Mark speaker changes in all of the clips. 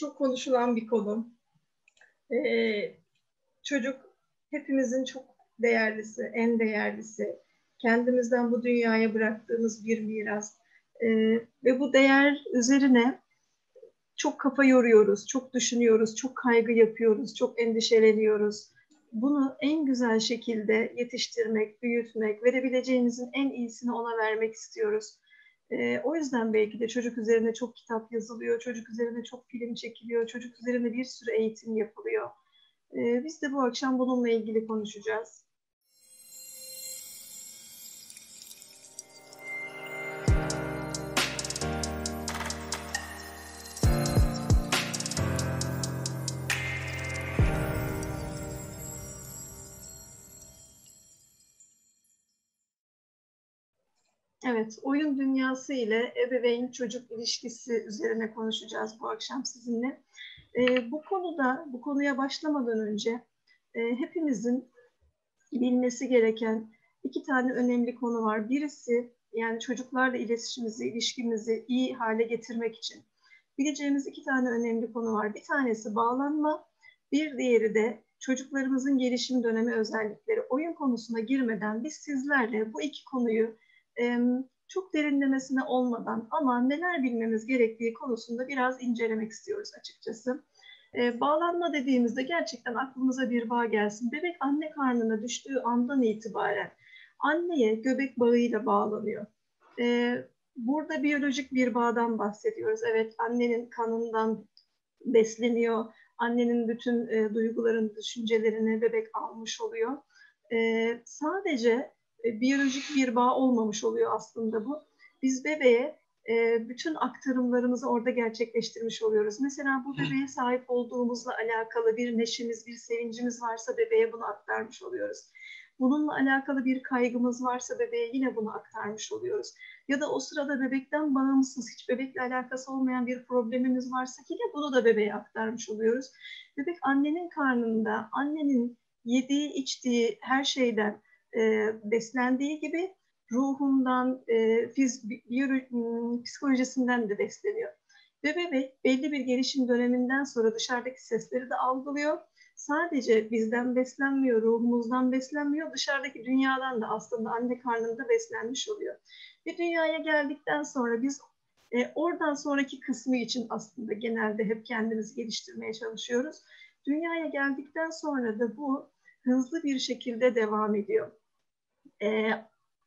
Speaker 1: çok konuşulan bir konu. Ee, çocuk hepimizin çok değerlisi, en değerlisi. Kendimizden bu dünyaya bıraktığımız bir miras. Ee, ve bu değer üzerine çok kafa yoruyoruz, çok düşünüyoruz, çok kaygı yapıyoruz, çok endişeleniyoruz. Bunu en güzel şekilde yetiştirmek, büyütmek, verebileceğimizin en iyisini ona vermek istiyoruz. E, o yüzden belki de çocuk üzerine çok kitap yazılıyor, çocuk üzerine çok film çekiliyor, çocuk üzerine bir sürü eğitim yapılıyor. E, biz de bu akşam bununla ilgili konuşacağız. Evet, oyun dünyası ile ebeveyn çocuk ilişkisi üzerine konuşacağız bu akşam sizinle. E, bu konuda, bu konuya başlamadan önce e, hepimizin bilmesi gereken iki tane önemli konu var. Birisi yani çocuklarla iletişimimizi, ilişkimizi iyi hale getirmek için bileceğimiz iki tane önemli konu var. Bir tanesi bağlanma, bir diğeri de çocuklarımızın gelişim dönemi özellikleri. Oyun konusuna girmeden biz sizlerle bu iki konuyu çok derinlemesine olmadan ama neler bilmemiz gerektiği konusunda biraz incelemek istiyoruz açıkçası. bağlanma dediğimizde gerçekten aklımıza bir bağ gelsin. Bebek anne karnına düştüğü andan itibaren anneye göbek bağıyla bağlanıyor. burada biyolojik bir bağdan bahsediyoruz. Evet annenin kanından besleniyor. Annenin bütün e, duyguların, düşüncelerini bebek almış oluyor. E, sadece e, biyolojik bir bağ olmamış oluyor aslında bu. Biz bebeğe e, bütün aktarımlarımızı orada gerçekleştirmiş oluyoruz. Mesela bu bebeğe sahip olduğumuzla alakalı bir neşemiz, bir sevincimiz varsa bebeğe bunu aktarmış oluyoruz. Bununla alakalı bir kaygımız varsa bebeğe yine bunu aktarmış oluyoruz. Ya da o sırada bebekten bağımsız, hiç bebekle alakası olmayan bir problemimiz varsa yine bunu da bebeğe aktarmış oluyoruz. Bebek annenin karnında, annenin yediği, içtiği her şeyden e, beslendiği gibi ruhundan, e, fiz, biyolo, hmm, psikolojisinden de besleniyor. Ve bebek belli bir gelişim döneminden sonra dışarıdaki sesleri de algılıyor. Sadece bizden beslenmiyor, ruhumuzdan beslenmiyor, dışarıdaki dünyadan da aslında anne karnında beslenmiş oluyor. Ve dünyaya geldikten sonra biz e, oradan sonraki kısmı için aslında genelde hep kendimizi geliştirmeye çalışıyoruz. Dünyaya geldikten sonra da bu hızlı bir şekilde devam ediyor e,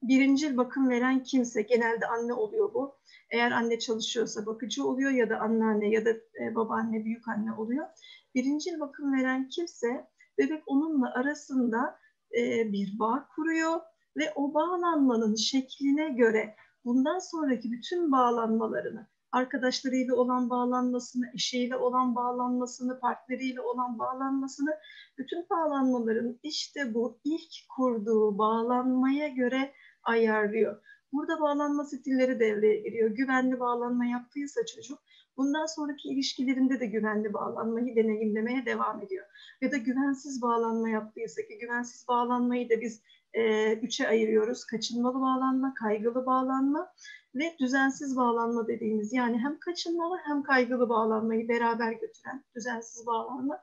Speaker 1: birincil bakım veren kimse, genelde anne oluyor bu. Eğer anne çalışıyorsa bakıcı oluyor ya da anneanne ya da e, babaanne, büyük anne oluyor. Birincil bakım veren kimse bebek onunla arasında e, bir bağ kuruyor ve o bağlanmanın şekline göre bundan sonraki bütün bağlanmalarını arkadaşlarıyla olan bağlanmasını, eşiyle olan bağlanmasını, partneriyle olan bağlanmasını, bütün bağlanmaların işte bu ilk kurduğu bağlanmaya göre ayarlıyor. Burada bağlanma stilleri devreye giriyor. Güvenli bağlanma yaptıysa çocuk, bundan sonraki ilişkilerinde de güvenli bağlanmayı deneyimlemeye devam ediyor. Ya da güvensiz bağlanma yaptıysa ki güvensiz bağlanmayı da biz e, üçe ayırıyoruz. Kaçınmalı bağlanma, kaygılı bağlanma ve düzensiz bağlanma dediğimiz yani hem kaçınmalı hem kaygılı bağlanmayı beraber götüren düzensiz bağlanma.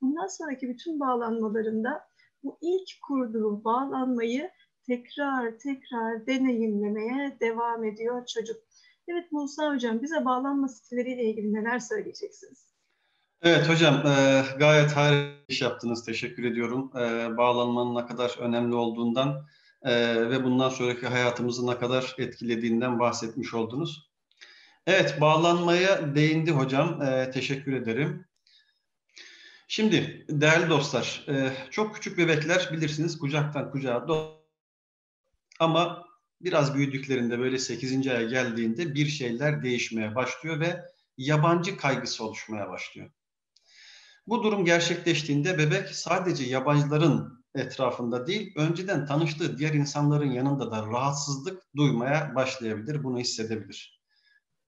Speaker 1: Bundan sonraki bütün bağlanmalarında bu ilk kurduğu bağlanmayı tekrar tekrar deneyimlemeye devam ediyor çocuk. Evet Musa Hocam bize bağlanma stilleriyle ilgili neler söyleyeceksiniz?
Speaker 2: Evet hocam e, gayet harika iş yaptınız. Teşekkür ediyorum. E, bağlanmanın ne kadar önemli olduğundan e, ve bundan sonraki hayatımızı ne kadar etkilediğinden bahsetmiş oldunuz. Evet bağlanmaya değindi hocam. E, teşekkür ederim. Şimdi değerli dostlar e, çok küçük bebekler bilirsiniz kucaktan kucağa do ama biraz büyüdüklerinde böyle 8. aya geldiğinde bir şeyler değişmeye başlıyor ve yabancı kaygısı oluşmaya başlıyor. Bu durum gerçekleştiğinde bebek sadece yabancıların etrafında değil, önceden tanıştığı diğer insanların yanında da rahatsızlık duymaya başlayabilir, bunu hissedebilir.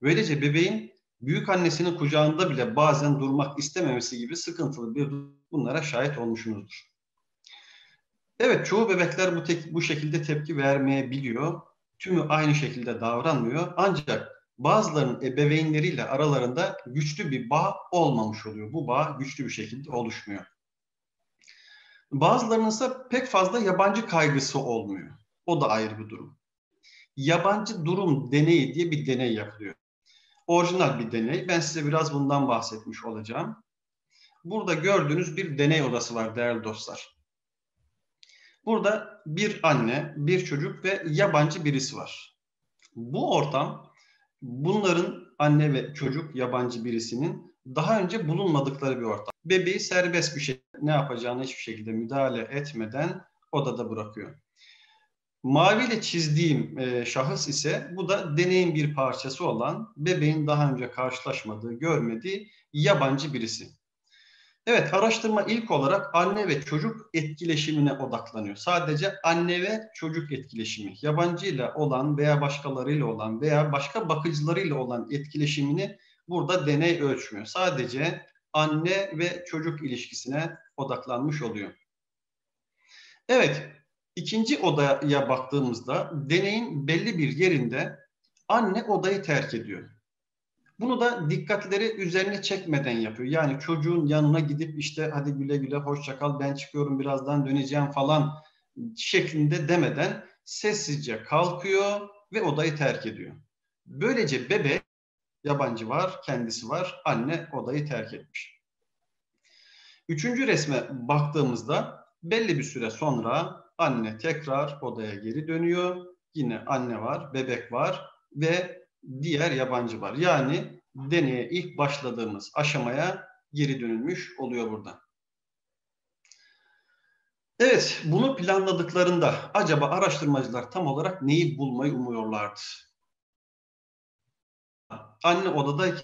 Speaker 2: Böylece bebeğin büyük annesinin kucağında bile bazen durmak istememesi gibi sıkıntılı bir bunlara şahit olmuşsunuzdur. Evet, çoğu bebekler bu, tek, bu şekilde tepki vermeyebiliyor. Tümü aynı şekilde davranmıyor. Ancak bazılarının ebeveynleriyle aralarında güçlü bir bağ olmamış oluyor. Bu bağ güçlü bir şekilde oluşmuyor. Bazılarının ise pek fazla yabancı kaygısı olmuyor. O da ayrı bir durum. Yabancı durum deneyi diye bir deney yapılıyor. Orijinal bir deney. Ben size biraz bundan bahsetmiş olacağım. Burada gördüğünüz bir deney odası var değerli dostlar. Burada bir anne, bir çocuk ve yabancı birisi var. Bu ortam bunların anne ve çocuk yabancı birisinin daha önce bulunmadıkları bir ortam. Bebeği serbest bir şey ne yapacağını hiçbir şekilde müdahale etmeden odada bırakıyor. Maviyle çizdiğim e, şahıs ise bu da deneyin bir parçası olan bebeğin daha önce karşılaşmadığı, görmediği yabancı birisi. Evet, araştırma ilk olarak anne ve çocuk etkileşimine odaklanıyor. Sadece anne ve çocuk etkileşimi, yabancıyla olan veya başkalarıyla olan veya başka bakıcılarıyla olan etkileşimini burada deney ölçmüyor. Sadece anne ve çocuk ilişkisine odaklanmış oluyor. Evet, ikinci odaya baktığımızda deneyin belli bir yerinde anne odayı terk ediyor. Bunu da dikkatleri üzerine çekmeden yapıyor. Yani çocuğun yanına gidip işte hadi güle güle hoşça kal ben çıkıyorum birazdan döneceğim falan şeklinde demeden sessizce kalkıyor ve odayı terk ediyor. Böylece bebek yabancı var, kendisi var, anne odayı terk etmiş. Üçüncü resme baktığımızda belli bir süre sonra anne tekrar odaya geri dönüyor. Yine anne var, bebek var ve diğer yabancı var. Yani deneye ilk başladığımız aşamaya geri dönülmüş oluyor burada. Evet, bunu planladıklarında acaba araştırmacılar tam olarak neyi bulmayı umuyorlardı? Anne odada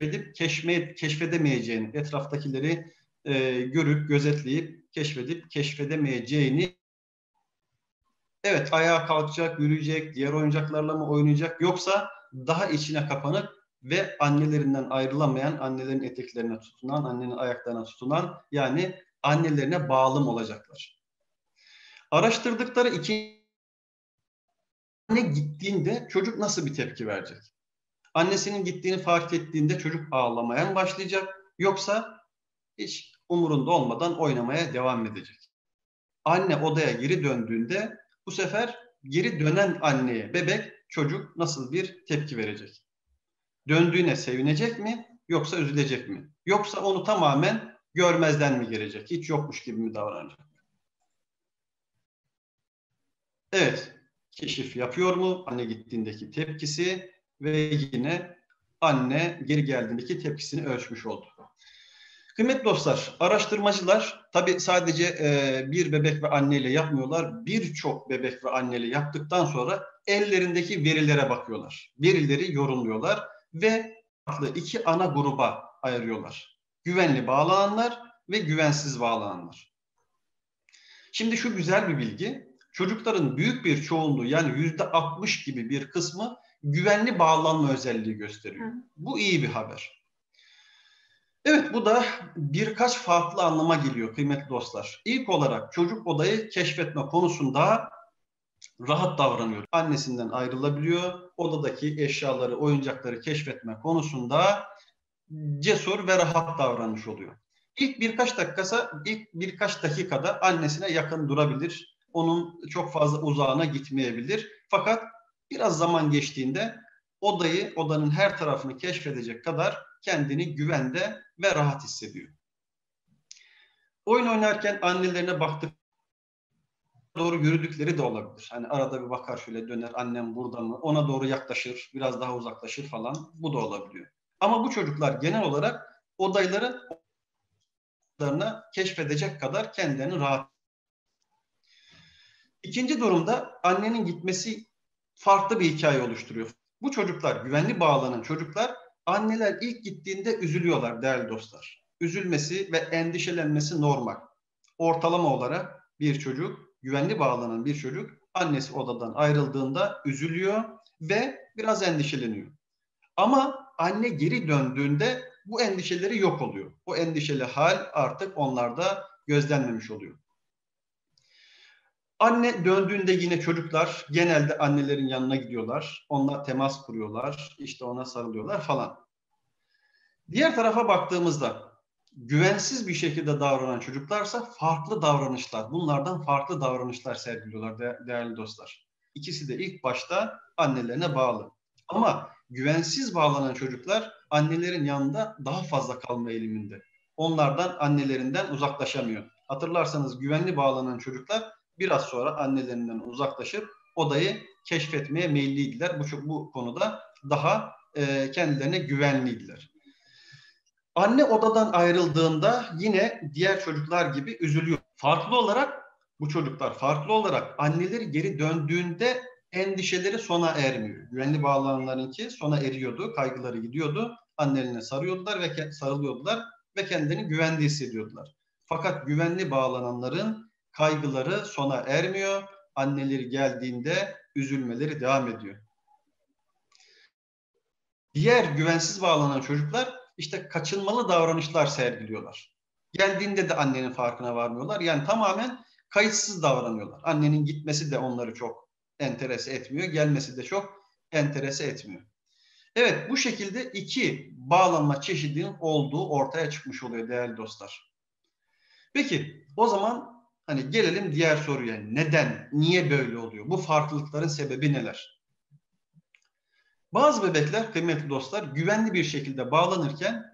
Speaker 2: edip keşme, keşfedemeyeceğini, etraftakileri e, görüp, gözetleyip, keşfedip, keşfedemeyeceğini Evet ayağa kalkacak, yürüyecek, diğer oyuncaklarla mı oynayacak yoksa daha içine kapanık ve annelerinden ayrılamayan, annelerin eteklerine tutunan, annenin ayaklarına tutunan yani annelerine bağlı olacaklar? Araştırdıkları iki anne gittiğinde çocuk nasıl bir tepki verecek? Annesinin gittiğini fark ettiğinde çocuk ağlamaya mı başlayacak yoksa hiç umurunda olmadan oynamaya devam edecek? Anne odaya geri döndüğünde bu sefer geri dönen anneye bebek, çocuk nasıl bir tepki verecek? Döndüğüne sevinecek mi yoksa üzülecek mi? Yoksa onu tamamen görmezden mi gelecek? Hiç yokmuş gibi mi davranacak? Evet, keşif yapıyor mu? Anne gittiğindeki tepkisi ve yine anne geri geldiğindeki tepkisini ölçmüş oldu. Kıymetli dostlar, araştırmacılar tabi sadece e, bir bebek ve anneyle yapmıyorlar. Birçok bebek ve anneyle yaptıktan sonra ellerindeki verilere bakıyorlar. Verileri yorumluyorlar ve farklı iki ana gruba ayırıyorlar. Güvenli bağlananlar ve güvensiz bağlananlar. Şimdi şu güzel bir bilgi. Çocukların büyük bir çoğunluğu yani yüzde 60 gibi bir kısmı güvenli bağlanma özelliği gösteriyor. Bu iyi bir haber. Evet bu da birkaç farklı anlama geliyor kıymetli dostlar. İlk olarak çocuk odayı keşfetme konusunda rahat davranıyor. Annesinden ayrılabiliyor. Odadaki eşyaları, oyuncakları keşfetme konusunda cesur ve rahat davranmış oluyor. İlk birkaç dakikası, ilk birkaç dakikada annesine yakın durabilir. Onun çok fazla uzağına gitmeyebilir. Fakat biraz zaman geçtiğinde odayı, odanın her tarafını keşfedecek kadar kendini güvende ve rahat hissediyor. Oyun oynarken annelerine baktık doğru yürüdükleri de olabilir. Hani arada bir bakar şöyle döner annem burada mı? Ona doğru yaklaşır, biraz daha uzaklaşır falan. Bu da olabiliyor. Ama bu çocuklar genel olarak odayları keşfedecek kadar kendilerini rahat. İkinci durumda annenin gitmesi farklı bir hikaye oluşturuyor. Bu çocuklar güvenli bağlanan çocuklar Anneler ilk gittiğinde üzülüyorlar değerli dostlar. Üzülmesi ve endişelenmesi normal. Ortalama olarak bir çocuk, güvenli bağlanan bir çocuk annesi odadan ayrıldığında üzülüyor ve biraz endişeleniyor. Ama anne geri döndüğünde bu endişeleri yok oluyor. O endişeli hal artık onlarda gözlenmemiş oluyor. Anne döndüğünde yine çocuklar genelde annelerin yanına gidiyorlar. Onunla temas kuruyorlar. işte ona sarılıyorlar falan. Diğer tarafa baktığımızda güvensiz bir şekilde davranan çocuklarsa farklı davranışlar, bunlardan farklı davranışlar sergiliyorlar de, değerli dostlar. İkisi de ilk başta annelerine bağlı. Ama güvensiz bağlanan çocuklar annelerin yanında daha fazla kalma eğiliminde. Onlardan annelerinden uzaklaşamıyor. Hatırlarsanız güvenli bağlanan çocuklar biraz sonra annelerinden uzaklaşıp odayı keşfetmeye meyilliydiler. Bu, bu konuda daha e, kendilerine güvenliydiler. Anne odadan ayrıldığında yine diğer çocuklar gibi üzülüyor. Farklı olarak bu çocuklar farklı olarak anneleri geri döndüğünde endişeleri sona ermiyor. Güvenli bağlananlarınki sona eriyordu, kaygıları gidiyordu. Annelerine sarıyordular ve sarılıyordular ve kendilerini güvende hissediyordular. Fakat güvenli bağlananların kaygıları sona ermiyor. Anneleri geldiğinde üzülmeleri devam ediyor. Diğer güvensiz bağlanan çocuklar işte kaçınmalı davranışlar sergiliyorlar. Geldiğinde de annenin farkına varmıyorlar. Yani tamamen kayıtsız davranıyorlar. Annenin gitmesi de onları çok enterese etmiyor. Gelmesi de çok enterese etmiyor. Evet bu şekilde iki bağlanma çeşidinin olduğu ortaya çıkmış oluyor değerli dostlar. Peki o zaman hani gelelim diğer soruya. Neden? Niye böyle oluyor? Bu farklılıkların sebebi neler? Bazı bebekler kıymetli dostlar güvenli bir şekilde bağlanırken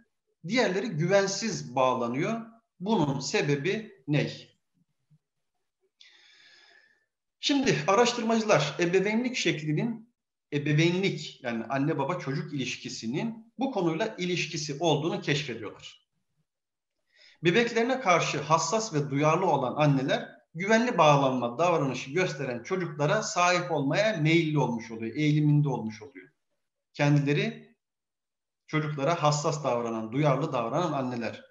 Speaker 2: diğerleri güvensiz bağlanıyor. Bunun sebebi ne? Şimdi araştırmacılar ebeveynlik şeklinin ebeveynlik yani anne baba çocuk ilişkisinin bu konuyla ilişkisi olduğunu keşfediyorlar. Bebeklerine karşı hassas ve duyarlı olan anneler güvenli bağlanma davranışı gösteren çocuklara sahip olmaya meyilli olmuş oluyor, eğiliminde olmuş oluyor. Kendileri çocuklara hassas davranan, duyarlı davranan anneler.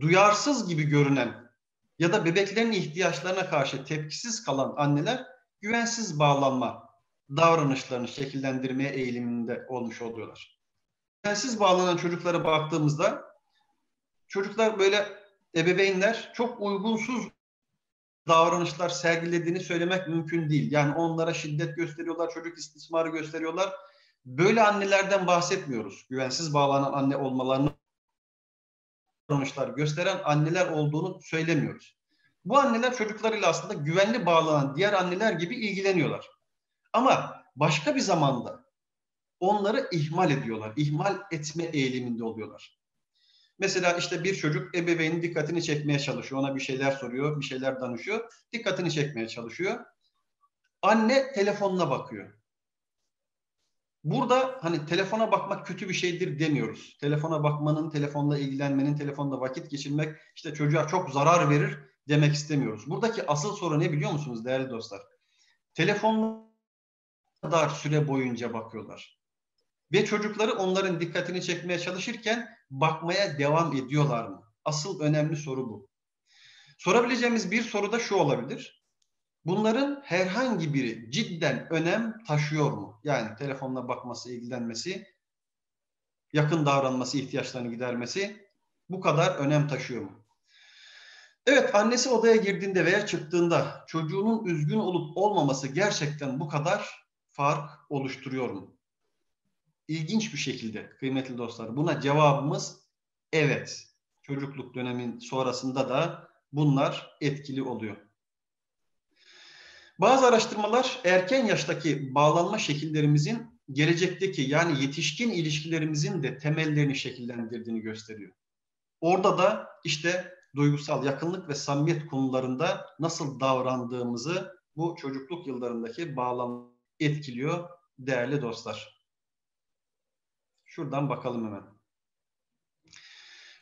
Speaker 2: Duyarsız gibi görünen ya da bebeklerin ihtiyaçlarına karşı tepkisiz kalan anneler güvensiz bağlanma davranışlarını şekillendirmeye eğiliminde olmuş oluyorlar. Güvensiz bağlanan çocuklara baktığımızda çocuklar böyle ebeveynler çok uygunsuz davranışlar sergilediğini söylemek mümkün değil. Yani onlara şiddet gösteriyorlar, çocuk istismarı gösteriyorlar Böyle annelerden bahsetmiyoruz. Güvensiz bağlanan anne olmalarını sonuçlar gösteren anneler olduğunu söylemiyoruz. Bu anneler çocuklarıyla aslında güvenli bağlanan diğer anneler gibi ilgileniyorlar. Ama başka bir zamanda onları ihmal ediyorlar. İhmal etme eğiliminde oluyorlar. Mesela işte bir çocuk ebeveynin dikkatini çekmeye çalışıyor. Ona bir şeyler soruyor, bir şeyler danışıyor. Dikkatini çekmeye çalışıyor. Anne telefonuna bakıyor. Burada hani telefona bakmak kötü bir şeydir demiyoruz. Telefona bakmanın, telefonla ilgilenmenin, telefonda vakit geçirmek işte çocuğa çok zarar verir demek istemiyoruz. Buradaki asıl soru ne biliyor musunuz değerli dostlar? Telefon kadar süre boyunca bakıyorlar. Ve çocukları onların dikkatini çekmeye çalışırken bakmaya devam ediyorlar mı? Asıl önemli soru bu. Sorabileceğimiz bir soru da şu olabilir. Bunların herhangi biri cidden önem taşıyor mu? Yani telefonla bakması, ilgilenmesi, yakın davranması, ihtiyaçlarını gidermesi bu kadar önem taşıyor mu? Evet annesi odaya girdiğinde veya çıktığında çocuğunun üzgün olup olmaması gerçekten bu kadar fark oluşturuyor mu? İlginç bir şekilde kıymetli dostlar buna cevabımız evet. Çocukluk dönemin sonrasında da bunlar etkili oluyor. Bazı araştırmalar erken yaştaki bağlanma şekillerimizin gelecekteki yani yetişkin ilişkilerimizin de temellerini şekillendirdiğini gösteriyor. Orada da işte duygusal yakınlık ve samimiyet konularında nasıl davrandığımızı bu çocukluk yıllarındaki bağlanma etkiliyor değerli dostlar. Şuradan bakalım hemen.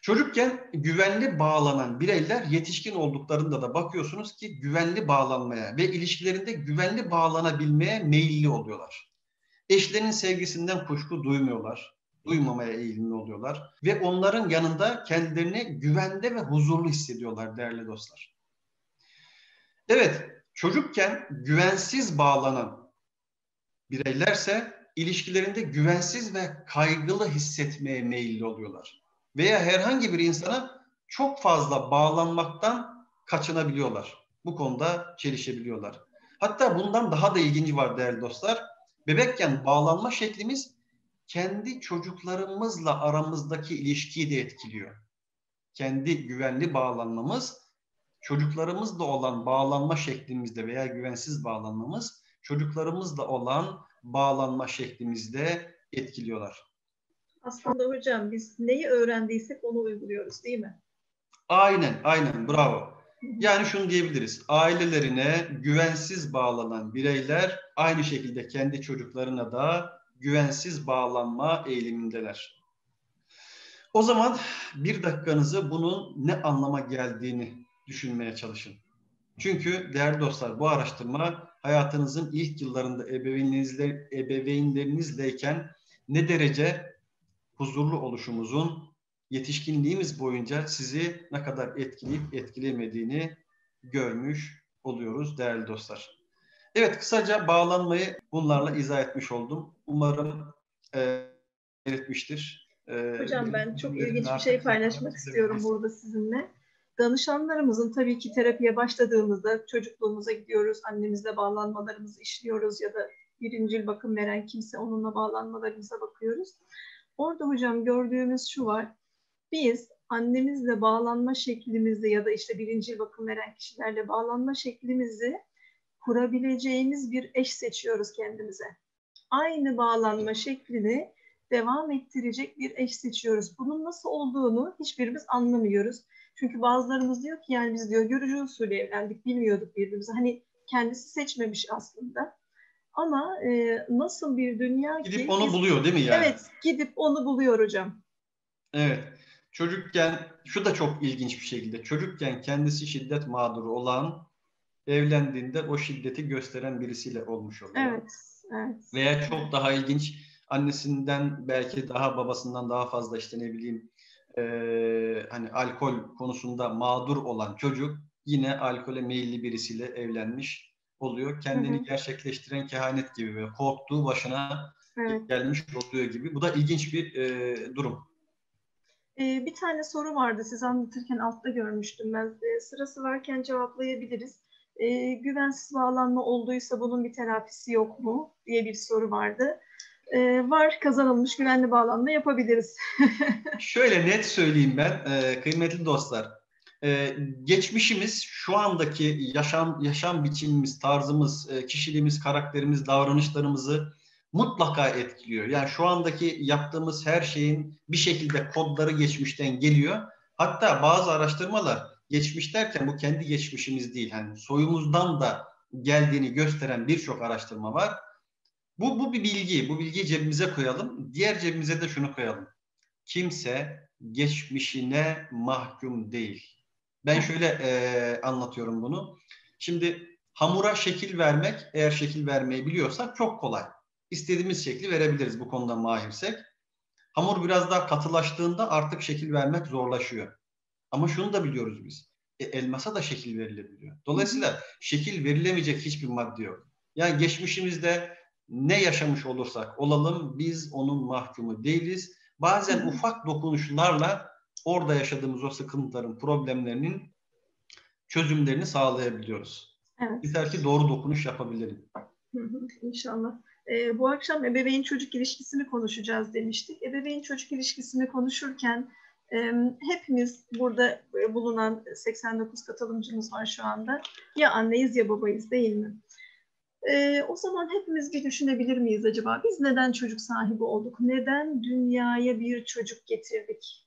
Speaker 2: Çocukken güvenli bağlanan bireyler yetişkin olduklarında da bakıyorsunuz ki güvenli bağlanmaya ve ilişkilerinde güvenli bağlanabilmeye meyilli oluyorlar. Eşlerinin sevgisinden kuşku duymuyorlar, duymamaya eğilimli oluyorlar ve onların yanında kendilerini güvende ve huzurlu hissediyorlar değerli dostlar. Evet, çocukken güvensiz bağlanan bireylerse ilişkilerinde güvensiz ve kaygılı hissetmeye meyilli oluyorlar veya herhangi bir insana çok fazla bağlanmaktan kaçınabiliyorlar. bu konuda çelişebiliyorlar. Hatta bundan daha da ilginci var değerli dostlar. Bebekken bağlanma şeklimiz kendi çocuklarımızla aramızdaki ilişkiyi de etkiliyor. Kendi güvenli bağlanmamız çocuklarımızla olan bağlanma şeklimizde veya güvensiz bağlanmamız çocuklarımızla olan bağlanma şeklimizde etkiliyorlar.
Speaker 1: Aslında hocam biz neyi öğrendiysek onu uyguluyoruz değil mi?
Speaker 2: Aynen, aynen. Bravo. Yani şunu diyebiliriz. Ailelerine güvensiz bağlanan bireyler aynı şekilde kendi çocuklarına da güvensiz bağlanma eğilimindeler. O zaman bir dakikanızı bunun ne anlama geldiğini düşünmeye çalışın. Çünkü değerli dostlar bu araştırma hayatınızın ilk yıllarında ebeveynlerinizle, ebeveynlerinizleyken ne derece huzurlu oluşumuzun yetişkinliğimiz boyunca sizi ne kadar etkileyip etkilemediğini görmüş oluyoruz değerli dostlar. Evet kısaca bağlanmayı bunlarla izah etmiş oldum. Umarım e, etmiştir.
Speaker 1: E, Hocam ben çok ilginç bir şey paylaşmak istiyorum burada sizinle. Danışanlarımızın tabii ki terapiye başladığımızda çocukluğumuza gidiyoruz, annemizle bağlanmalarımızı işliyoruz ya da birincil bakım veren kimse onunla bağlanmalarımıza bakıyoruz. Orada hocam gördüğümüz şu var. Biz annemizle bağlanma şeklimizi ya da işte birincil bakım veren kişilerle bağlanma şeklimizi kurabileceğimiz bir eş seçiyoruz kendimize. Aynı bağlanma şeklini devam ettirecek bir eş seçiyoruz. Bunun nasıl olduğunu hiçbirimiz anlamıyoruz. Çünkü bazılarımız diyor ki yani biz diyor görücü usulü evlendik, bilmiyorduk birbirimizi. Hani kendisi seçmemiş aslında. Ama e, nasıl bir dünya
Speaker 2: gidip ki... Gidip onu biz, buluyor değil mi yani?
Speaker 1: Evet, gidip onu buluyor hocam.
Speaker 2: Evet. Çocukken, şu da çok ilginç bir şekilde, çocukken kendisi şiddet mağduru olan, evlendiğinde o şiddeti gösteren birisiyle olmuş oluyor.
Speaker 1: Evet, evet.
Speaker 2: Veya çok daha ilginç, annesinden belki daha babasından daha fazla işte ne bileyim e, hani alkol konusunda mağdur olan çocuk yine alkole meyilli birisiyle evlenmiş oluyor. Kendini hı hı. gerçekleştiren kehanet gibi ve korktuğu başına evet. gelmiş oluyor gibi. Bu da ilginç bir e, durum.
Speaker 1: Ee, bir tane soru vardı siz anlatırken altta görmüştüm ben. Ee, sırası varken cevaplayabiliriz. Ee, güvensiz bağlanma olduysa bunun bir terapisi yok mu diye bir soru vardı e, var kazanılmış güvenli bağlanma yapabiliriz.
Speaker 2: Şöyle net söyleyeyim ben e, kıymetli dostlar. E, geçmişimiz şu andaki yaşam yaşam biçimimiz, tarzımız, e, kişiliğimiz, karakterimiz, davranışlarımızı mutlaka etkiliyor. Yani şu andaki yaptığımız her şeyin bir şekilde kodları geçmişten geliyor. Hatta bazı araştırmalar geçmiş derken bu kendi geçmişimiz değil. Yani soyumuzdan da geldiğini gösteren birçok araştırma var. Bu, bu bir bilgi. Bu bilgiyi cebimize koyalım. Diğer cebimize de şunu koyalım. Kimse geçmişine mahkum değil. Ben şöyle e, anlatıyorum bunu. Şimdi hamura şekil vermek, eğer şekil vermeyi biliyorsak çok kolay. İstediğimiz şekli verebiliriz bu konuda mahirsek. Hamur biraz daha katılaştığında artık şekil vermek zorlaşıyor. Ama şunu da biliyoruz biz. E, elmasa da şekil verilebiliyor. Dolayısıyla şekil verilemeyecek hiçbir madde yok. Yani geçmişimizde ne yaşamış olursak olalım biz onun mahkumu değiliz. Bazen Hı. ufak dokunuşlarla orada yaşadığımız o sıkıntıların, problemlerinin çözümlerini sağlayabiliyoruz. Evet. Yeter ki doğru dokunuş yapabilirim.
Speaker 1: İnşallah. Ee, bu akşam ebeveyn çocuk ilişkisini konuşacağız demiştik. Ebeveyn çocuk ilişkisini konuşurken e, hepimiz burada bulunan 89 katılımcımız var şu anda. Ya anneyiz ya babayız değil mi? E, o zaman hepimiz bir düşünebilir miyiz acaba? Biz neden çocuk sahibi olduk? Neden dünyaya bir çocuk getirdik?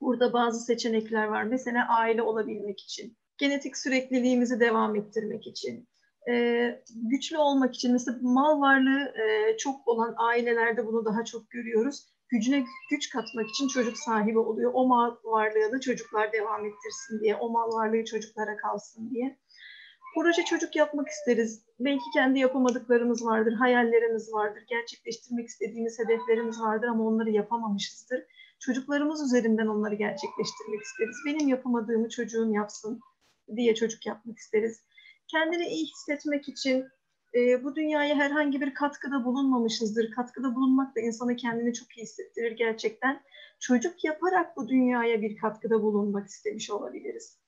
Speaker 1: Burada bazı seçenekler var. Mesela aile olabilmek için, genetik sürekliliğimizi devam ettirmek için, e, güçlü olmak için. Mesela mal varlığı e, çok olan ailelerde bunu daha çok görüyoruz. Gücüne güç katmak için çocuk sahibi oluyor. O mal varlığını çocuklar devam ettirsin diye, o mal varlığı çocuklara kalsın diye. Proje çocuk yapmak isteriz. Belki kendi yapamadıklarımız vardır, hayallerimiz vardır, gerçekleştirmek istediğimiz hedeflerimiz vardır ama onları yapamamışızdır. Çocuklarımız üzerinden onları gerçekleştirmek isteriz. Benim yapamadığımı çocuğum yapsın diye çocuk yapmak isteriz. Kendini iyi hissetmek için e, bu dünyaya herhangi bir katkıda bulunmamışızdır. Katkıda bulunmak da insana kendini çok iyi hissettirir gerçekten. Çocuk yaparak bu dünyaya bir katkıda bulunmak istemiş olabiliriz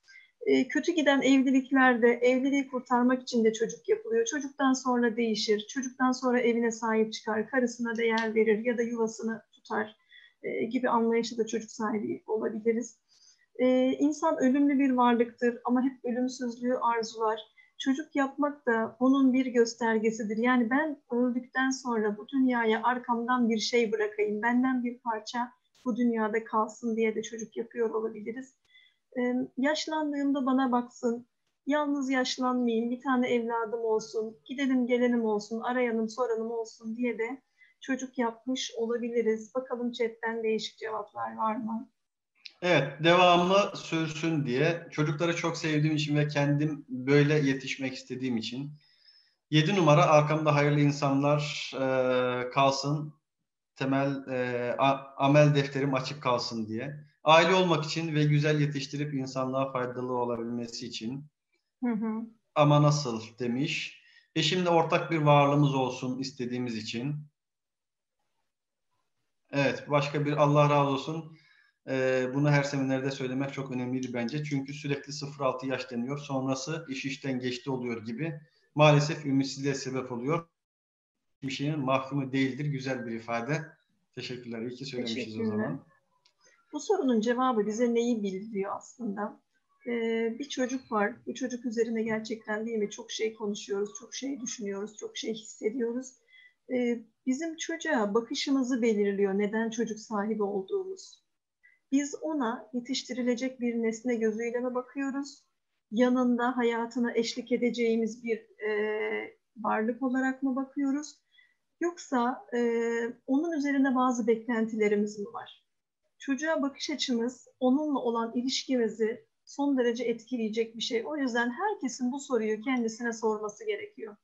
Speaker 1: E, kötü giden evliliklerde evliliği kurtarmak için de çocuk yapılıyor. Çocuktan sonra değişir, çocuktan sonra evine sahip çıkar, karısına değer verir ya da yuvasını tutar e, gibi anlayışla da çocuk sahibi olabiliriz. E, insan ölümlü bir varlıktır ama hep ölümsüzlüğü arzular. Çocuk yapmak da onun bir göstergesidir. Yani ben öldükten sonra bu dünyaya arkamdan bir şey bırakayım, benden bir parça bu dünyada kalsın diye de çocuk yapıyor olabiliriz. Yaşlandığımda bana baksın, yalnız yaşlanmayayım, bir tane evladım olsun, gidelim gelenim olsun, arayanım soranım olsun diye de çocuk yapmış olabiliriz. Bakalım chatten değişik cevaplar var mı?
Speaker 2: Evet, devamı sürsün diye. Çocukları çok sevdiğim için ve kendim böyle yetişmek istediğim için. Yedi numara arkamda hayırlı insanlar e, kalsın. Temel e, a, amel defterim açık kalsın diye. Aile olmak için ve güzel yetiştirip insanlığa faydalı olabilmesi için.
Speaker 1: Hı hı.
Speaker 2: Ama nasıl demiş. Eşimle ortak bir varlığımız olsun istediğimiz için. Evet, başka bir Allah razı olsun. Ee, bunu her seminerde söylemek çok önemliydi bence. Çünkü sürekli 0-6 yaş deniyor. Sonrası iş işten geçti oluyor gibi. Maalesef ümitsizliğe sebep oluyor. Bir şeyin mahkumu değildir. Güzel bir ifade. Teşekkürler. İyi ki söylemişiz o zaman.
Speaker 1: Bu sorunun cevabı bize neyi bildiriyor aslında? Ee, bir çocuk var. Bu çocuk üzerine gerçekten değil mi? Çok şey konuşuyoruz, çok şey düşünüyoruz, çok şey hissediyoruz. Ee, bizim çocuğa bakışımızı belirliyor. Neden çocuk sahibi olduğumuz. Biz ona yetiştirilecek bir nesne gözüyle mi bakıyoruz? Yanında hayatına eşlik edeceğimiz bir e, varlık olarak mı bakıyoruz? Yoksa e, onun üzerine bazı beklentilerimiz mi var? Çocuğa bakış açımız onunla olan ilişkimizi son derece etkileyecek bir şey. O yüzden herkesin bu soruyu kendisine sorması gerekiyor.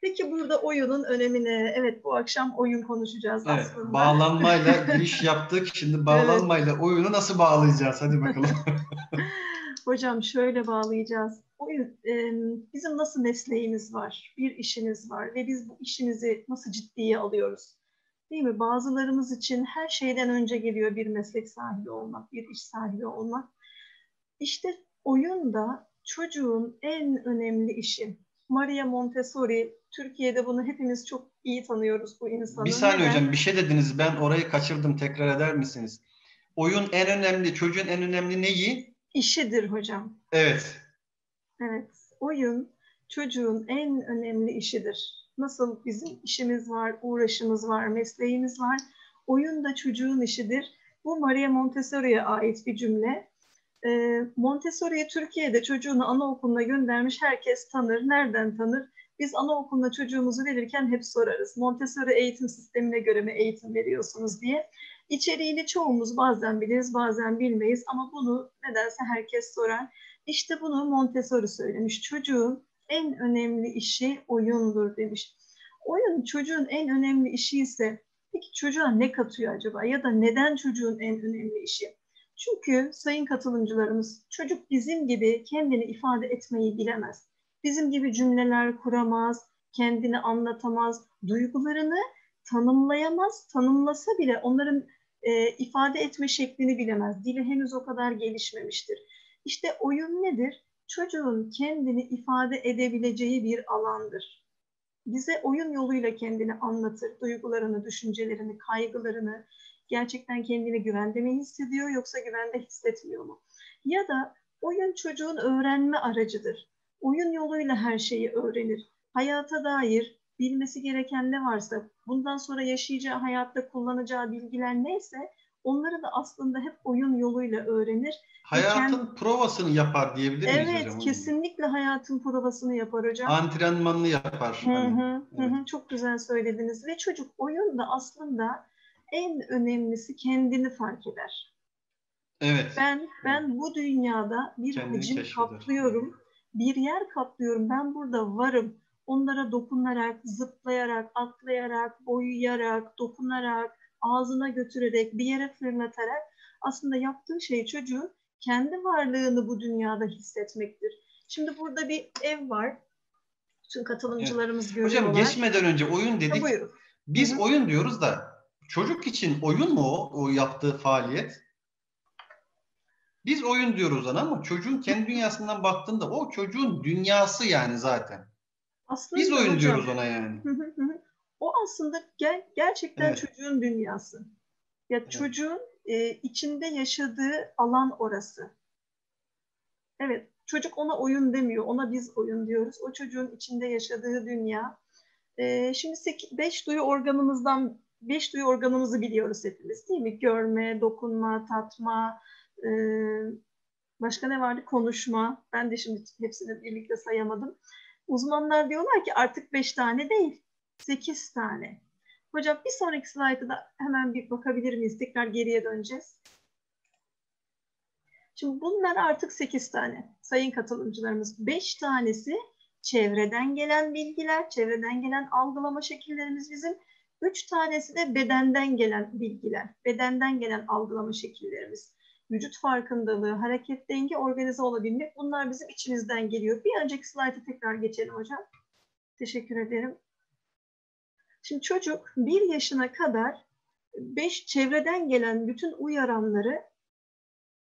Speaker 1: Peki burada oyunun önemine, evet bu akşam oyun konuşacağız evet, aslında.
Speaker 2: Bağlanmayla giriş yaptık. Şimdi bağlanmayla evet. oyunu nasıl bağlayacağız? Hadi bakalım.
Speaker 1: Hocam şöyle bağlayacağız. Oyun, bizim nasıl mesleğimiz var, bir işimiz var ve biz bu işimizi nasıl ciddiye alıyoruz? Değil mi? Bazılarımız için her şeyden önce geliyor bir meslek sahibi olmak, bir iş sahibi olmak. İşte oyun da çocuğun en önemli işi. Maria Montessori Türkiye'de bunu hepimiz çok iyi tanıyoruz bu insanı.
Speaker 2: Bir saniye Neden? hocam bir şey dediniz ben orayı kaçırdım tekrar eder misiniz? Oyun en önemli çocuğun en önemli neyi?
Speaker 1: İşidir hocam.
Speaker 2: Evet.
Speaker 1: Evet oyun çocuğun en önemli işidir. Nasıl bizim işimiz var, uğraşımız var, mesleğimiz var. Oyun da çocuğun işidir. Bu Maria Montessori'ye ait bir cümle. Ee, Montessori'ye Türkiye'de çocuğunu anaokuluna göndermiş herkes tanır. Nereden tanır? Biz anaokuluna çocuğumuzu verirken hep sorarız. Montessori eğitim sistemine göre mi eğitim veriyorsunuz diye. İçeriğini çoğumuz bazen biliriz, bazen bilmeyiz ama bunu nedense herkes sorar. İşte bunu Montessori söylemiş. Çocuğun en önemli işi oyundur demiş. Oyun çocuğun en önemli işi ise peki çocuğa ne katıyor acaba ya da neden çocuğun en önemli işi? Çünkü sayın katılımcılarımız çocuk bizim gibi kendini ifade etmeyi bilemez bizim gibi cümleler kuramaz, kendini anlatamaz, duygularını tanımlayamaz, tanımlasa bile onların e, ifade etme şeklini bilemez. Dili henüz o kadar gelişmemiştir. İşte oyun nedir? Çocuğun kendini ifade edebileceği bir alandır. Bize oyun yoluyla kendini anlatır, duygularını, düşüncelerini, kaygılarını, gerçekten kendini güvende mi hissediyor yoksa güvende hissetmiyor mu? Ya da oyun çocuğun öğrenme aracıdır oyun yoluyla her şeyi öğrenir. Hayata dair bilmesi gereken ne varsa, bundan sonra yaşayacağı hayatta kullanacağı bilgiler neyse onları da aslında hep oyun yoluyla öğrenir.
Speaker 2: Hayatın kendi... provasını yapar diyebilir miyiz
Speaker 1: evet, hocam? Evet, kesinlikle hayatın provasını yapar hocam.
Speaker 2: Antrenmanını yapar.
Speaker 1: Hı hı, hani, evet. hı, çok güzel söylediniz. Ve çocuk oyunda aslında en önemlisi kendini fark eder.
Speaker 2: Evet.
Speaker 1: Ben ben bu dünyada bir Kendini hacim keşfeder. kaplıyorum bir yer kaplıyorum. Ben burada varım. Onlara dokunarak, zıplayarak, atlayarak, boyayarak, dokunarak, ağzına götürerek, bir yere fırlatarak aslında yaptığı şey çocuğun kendi varlığını bu dünyada hissetmektir. Şimdi burada bir ev var. Bütün katılımcılarımız evet. görüyorlar.
Speaker 2: Hocam geçmeden önce oyun dedik. Ha, Biz Hı-hı. oyun diyoruz da çocuk için oyun mu o, o yaptığı faaliyet? Biz oyun diyoruz ona ama çocuğun kendi dünyasından baktığında o çocuğun dünyası yani zaten. Aslında Biz oyun hocam, diyoruz ona yani.
Speaker 1: o aslında ger- gerçekten evet. çocuğun dünyası. Ya evet. çocuğun e, içinde yaşadığı alan orası. Evet, çocuk ona oyun demiyor, ona biz oyun diyoruz. O çocuğun içinde yaşadığı dünya. E, şimdi beş duyu organımızdan, beş duyu organımızı biliyoruz hepimiz değil mi? Görme, dokunma, tatma, e, başka ne vardı? Konuşma. Ben de şimdi hepsini birlikte sayamadım. Uzmanlar diyorlar ki artık beş tane değil, sekiz tane. Hocam bir sonraki slayta da hemen bir bakabilir miyiz? Tekrar geriye döneceğiz. Şimdi bunlar artık 8 tane sayın katılımcılarımız. 5 tanesi çevreden gelen bilgiler, çevreden gelen algılama şekillerimiz bizim. 3 tanesi de bedenden gelen bilgiler, bedenden gelen algılama şekillerimiz. Vücut farkındalığı, hareket denge, organize olabilmek bunlar bizim içimizden geliyor. Bir önceki slayta tekrar geçelim hocam. Teşekkür ederim. Şimdi çocuk bir yaşına kadar beş çevreden gelen bütün uyaranları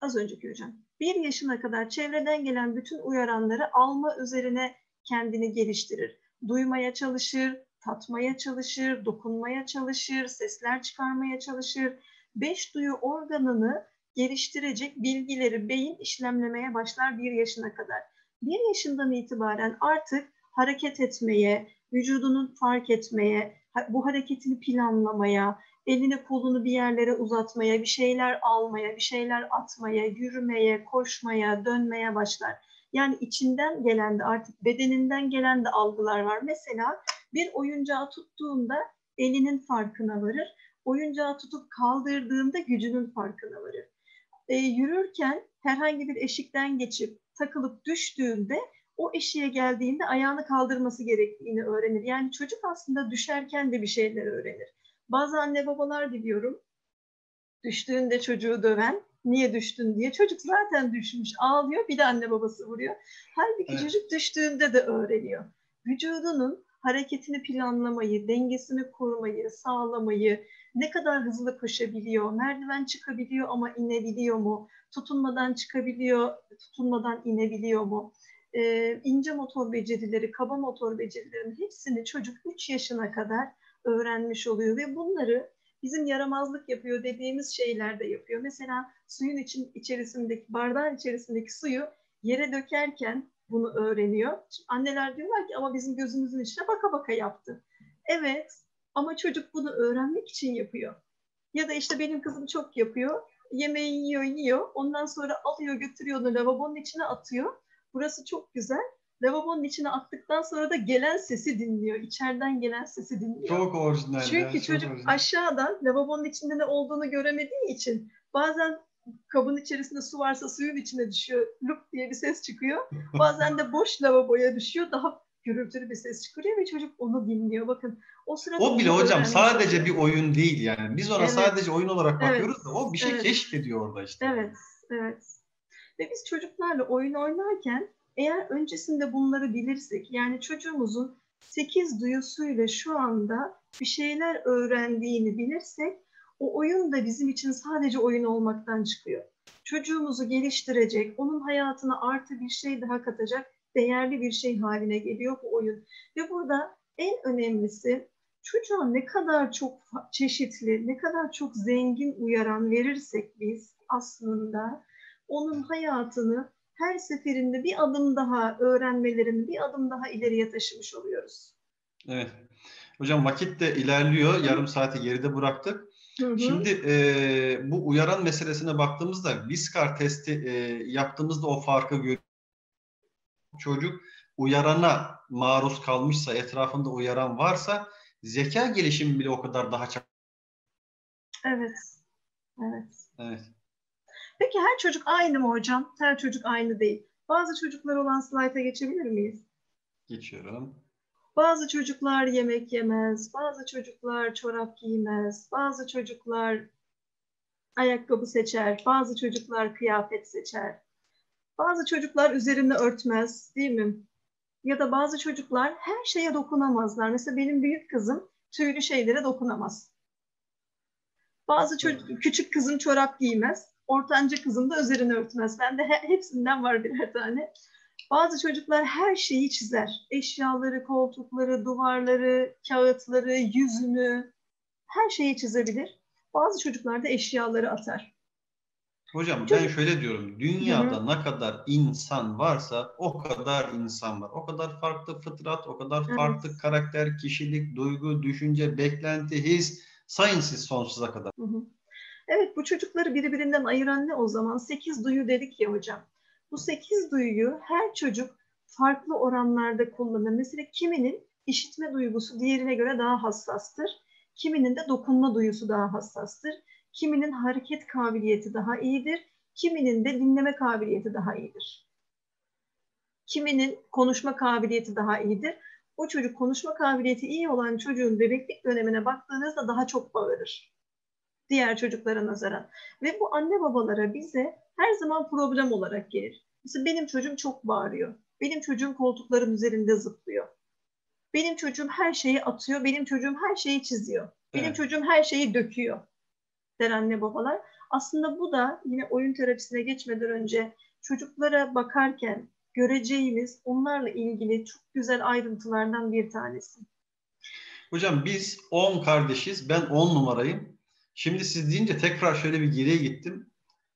Speaker 1: az önceki hocam bir yaşına kadar çevreden gelen bütün uyaranları alma üzerine kendini geliştirir. Duymaya çalışır, tatmaya çalışır, dokunmaya çalışır, sesler çıkarmaya çalışır. Beş duyu organını geliştirecek bilgileri beyin işlemlemeye başlar bir yaşına kadar. Bir yaşından itibaren artık hareket etmeye, vücudunu fark etmeye, bu hareketini planlamaya, elini kolunu bir yerlere uzatmaya, bir şeyler almaya, bir şeyler atmaya, yürümeye, koşmaya, dönmeye başlar. Yani içinden gelen de artık bedeninden gelen de algılar var. Mesela bir oyuncağı tuttuğunda elinin farkına varır. Oyuncağı tutup kaldırdığında gücünün farkına varır. E, yürürken herhangi bir eşikten geçip takılıp düştüğünde o eşiğe geldiğinde ayağını kaldırması gerektiğini öğrenir. Yani çocuk aslında düşerken de bir şeyler öğrenir. Bazı anne babalar biliyorum düştüğünde çocuğu döven niye düştün diye. Çocuk zaten düşmüş ağlıyor bir de anne babası vuruyor. Halbuki evet. çocuk düştüğünde de öğreniyor. Vücudunun hareketini planlamayı, dengesini korumayı, sağlamayı, ne kadar hızlı koşabiliyor, merdiven çıkabiliyor ama inebiliyor mu, tutunmadan çıkabiliyor, tutunmadan inebiliyor mu? Ee, ince motor becerileri, kaba motor becerilerinin hepsini çocuk 3 yaşına kadar öğrenmiş oluyor ve bunları bizim yaramazlık yapıyor dediğimiz şeyler de yapıyor. Mesela suyun için içerisindeki bardağın içerisindeki suyu yere dökerken bunu öğreniyor. Şimdi anneler diyorlar ki ama bizim gözümüzün içine baka baka yaptı. Evet ama çocuk bunu öğrenmek için yapıyor. Ya da işte benim kızım çok yapıyor. Yemeği yiyor yiyor. Ondan sonra alıyor götürüyor onu lavabonun içine atıyor. Burası çok güzel lavabonun içine attıktan sonra da gelen sesi dinliyor. İçeriden gelen sesi dinliyor.
Speaker 2: Çok orijinal.
Speaker 1: Çünkü
Speaker 2: ya,
Speaker 1: çocuk orijinal. aşağıdan lavabonun içinde ne olduğunu göremediği için bazen kabın içerisinde su varsa suyun içine düşüyor. Lup diye bir ses çıkıyor. Bazen de boş lavaboya düşüyor. Daha gürültülü bir ses çıkıyor ve çocuk onu dinliyor. Bakın o sırada
Speaker 2: o bile hocam sadece bir oyun değil yani. Biz ona evet. sadece oyun olarak bakıyoruz evet. da o bir şey evet. keşfediyor orada işte.
Speaker 1: Evet, evet. Ve biz çocuklarla oyun oynarken eğer öncesinde bunları bilirsek, yani çocuğumuzun sekiz duyusuyla şu anda bir şeyler öğrendiğini bilirsek, o oyun da bizim için sadece oyun olmaktan çıkıyor. Çocuğumuzu geliştirecek, onun hayatına artı bir şey daha katacak değerli bir şey haline geliyor bu oyun. Ve burada en önemlisi çocuğa ne kadar çok çeşitli, ne kadar çok zengin uyaran verirsek biz aslında onun hayatını her seferinde bir adım daha öğrenmelerini bir adım daha ileriye taşımış oluyoruz.
Speaker 2: Evet. Hocam vakit de ilerliyor. Yarım saati geride bıraktık. Hı hı. Şimdi e, bu uyaran meselesine baktığımızda Viskar testi e, yaptığımızda o farkı görüyoruz. Çocuk uyarana maruz kalmışsa, etrafında uyaran varsa zeka gelişimi bile o kadar daha çok.
Speaker 1: Evet. Evet. Evet. Peki her çocuk aynı mı hocam? Her çocuk aynı değil. Bazı çocuklar olan slayta geçebilir miyiz?
Speaker 2: Geçiyorum.
Speaker 1: Bazı çocuklar yemek yemez, bazı çocuklar çorap giymez, bazı çocuklar ayakkabı seçer, bazı çocuklar kıyafet seçer. Bazı çocuklar üzerini örtmez, değil mi? Ya da bazı çocuklar her şeye dokunamazlar. Mesela benim büyük kızım tüylü şeylere dokunamaz. Bazı çocuk, küçük kızım çorap giymez. Ortanca kızım da üzerini örtmez. Bende he, hepsinden var birer tane. Bazı çocuklar her şeyi çizer. Eşyaları, koltukları, duvarları, kağıtları, yüzünü her şeyi çizebilir. Bazı çocuklar da eşyaları atar.
Speaker 2: Hocam ben şöyle diyorum. Dünyada Hı-hı. ne kadar insan varsa o kadar insan var. O kadar farklı fıtrat, o kadar farklı evet. karakter, kişilik, duygu, düşünce, beklenti, his sayın siz sonsuza kadar.
Speaker 1: Hı-hı. Evet bu çocukları birbirinden ayıran ne o zaman? Sekiz duyu dedik ya hocam. Bu sekiz duyuyu her çocuk farklı oranlarda kullanır. Mesela kiminin işitme duygusu diğerine göre daha hassastır. Kiminin de dokunma duyusu daha hassastır. Kiminin hareket kabiliyeti daha iyidir. Kiminin de dinleme kabiliyeti daha iyidir. Kiminin konuşma kabiliyeti daha iyidir. O çocuk konuşma kabiliyeti iyi olan çocuğun bebeklik dönemine baktığınızda daha çok bağırır. Diğer çocuklara nazaran. Ve bu anne babalara bize her zaman problem olarak gelir. Mesela benim çocuğum çok bağırıyor. Benim çocuğum koltukların üzerinde zıplıyor. Benim çocuğum her şeyi atıyor. Benim çocuğum her şeyi çiziyor. Benim evet. çocuğum her şeyi döküyor der anne babalar. Aslında bu da yine oyun terapisine geçmeden önce çocuklara bakarken göreceğimiz onlarla ilgili çok güzel ayrıntılardan bir tanesi.
Speaker 2: Hocam biz 10 kardeşiz. Ben 10 numarayım. Şimdi siz deyince tekrar şöyle bir geriye gittim.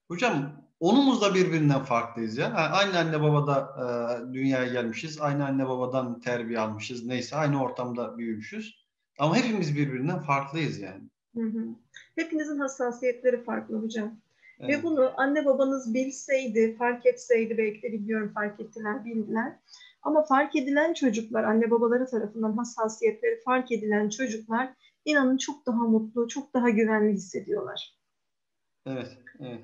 Speaker 2: Hocam onumuz da birbirinden farklıyız ya. Yani aynı anne babada e, dünyaya gelmişiz. Aynı anne babadan terbiye almışız. Neyse aynı ortamda büyümüşüz. Ama hepimiz birbirinden farklıyız yani.
Speaker 1: Hı hı. Hepinizin hassasiyetleri farklı hocam. Evet. Ve bunu anne babanız bilseydi, fark etseydi belki de biliyorum fark ettiler, bildiler. Ama fark edilen çocuklar, anne babaları tarafından hassasiyetleri fark edilen çocuklar inanın çok daha mutlu, çok daha güvenli hissediyorlar.
Speaker 2: Evet, evet.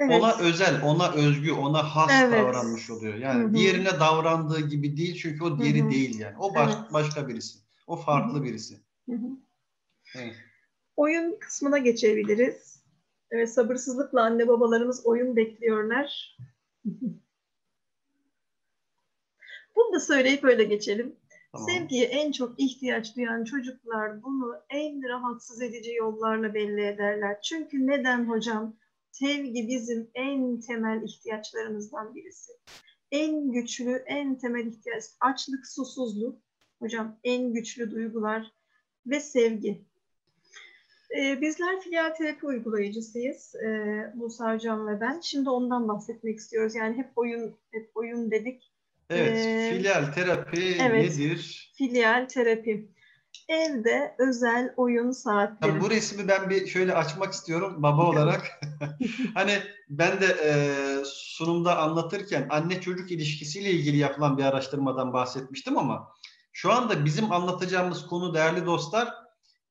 Speaker 2: Evet. Ona özel, ona özgü, ona has evet. davranmış oluyor. Yani Hı-hı. diğerine davrandığı gibi değil çünkü o diğeri Hı-hı. değil yani. O baş, evet. başka birisi. O farklı Hı-hı. birisi. Hı-hı.
Speaker 1: Evet. Oyun kısmına geçebiliriz. Evet, sabırsızlıkla anne babalarımız oyun bekliyorlar. Bunu da söyleyip öyle geçelim. Tamam. Sevgiye en çok ihtiyaç duyan çocuklar bunu en rahatsız edici yollarla belli ederler. Çünkü neden hocam? Sevgi bizim en temel ihtiyaçlarımızdan birisi. En güçlü, en temel ihtiyaç. Açlık, susuzluk. Hocam en güçlü duygular ve sevgi. Ee, bizler filial terapi uygulayıcısıyız. Ee, Musa Hocam ve ben. Şimdi ondan bahsetmek istiyoruz. Yani hep oyun hep oyun dedik.
Speaker 2: Evet, ee, filial terapi evet, nedir?
Speaker 1: Filial terapi. Evde özel oyun saatleri.
Speaker 2: Ya bu resmi ben bir şöyle açmak istiyorum baba olarak. hani ben de e, sunumda anlatırken anne çocuk ilişkisiyle ilgili yapılan bir araştırmadan bahsetmiştim ama şu anda bizim anlatacağımız konu değerli dostlar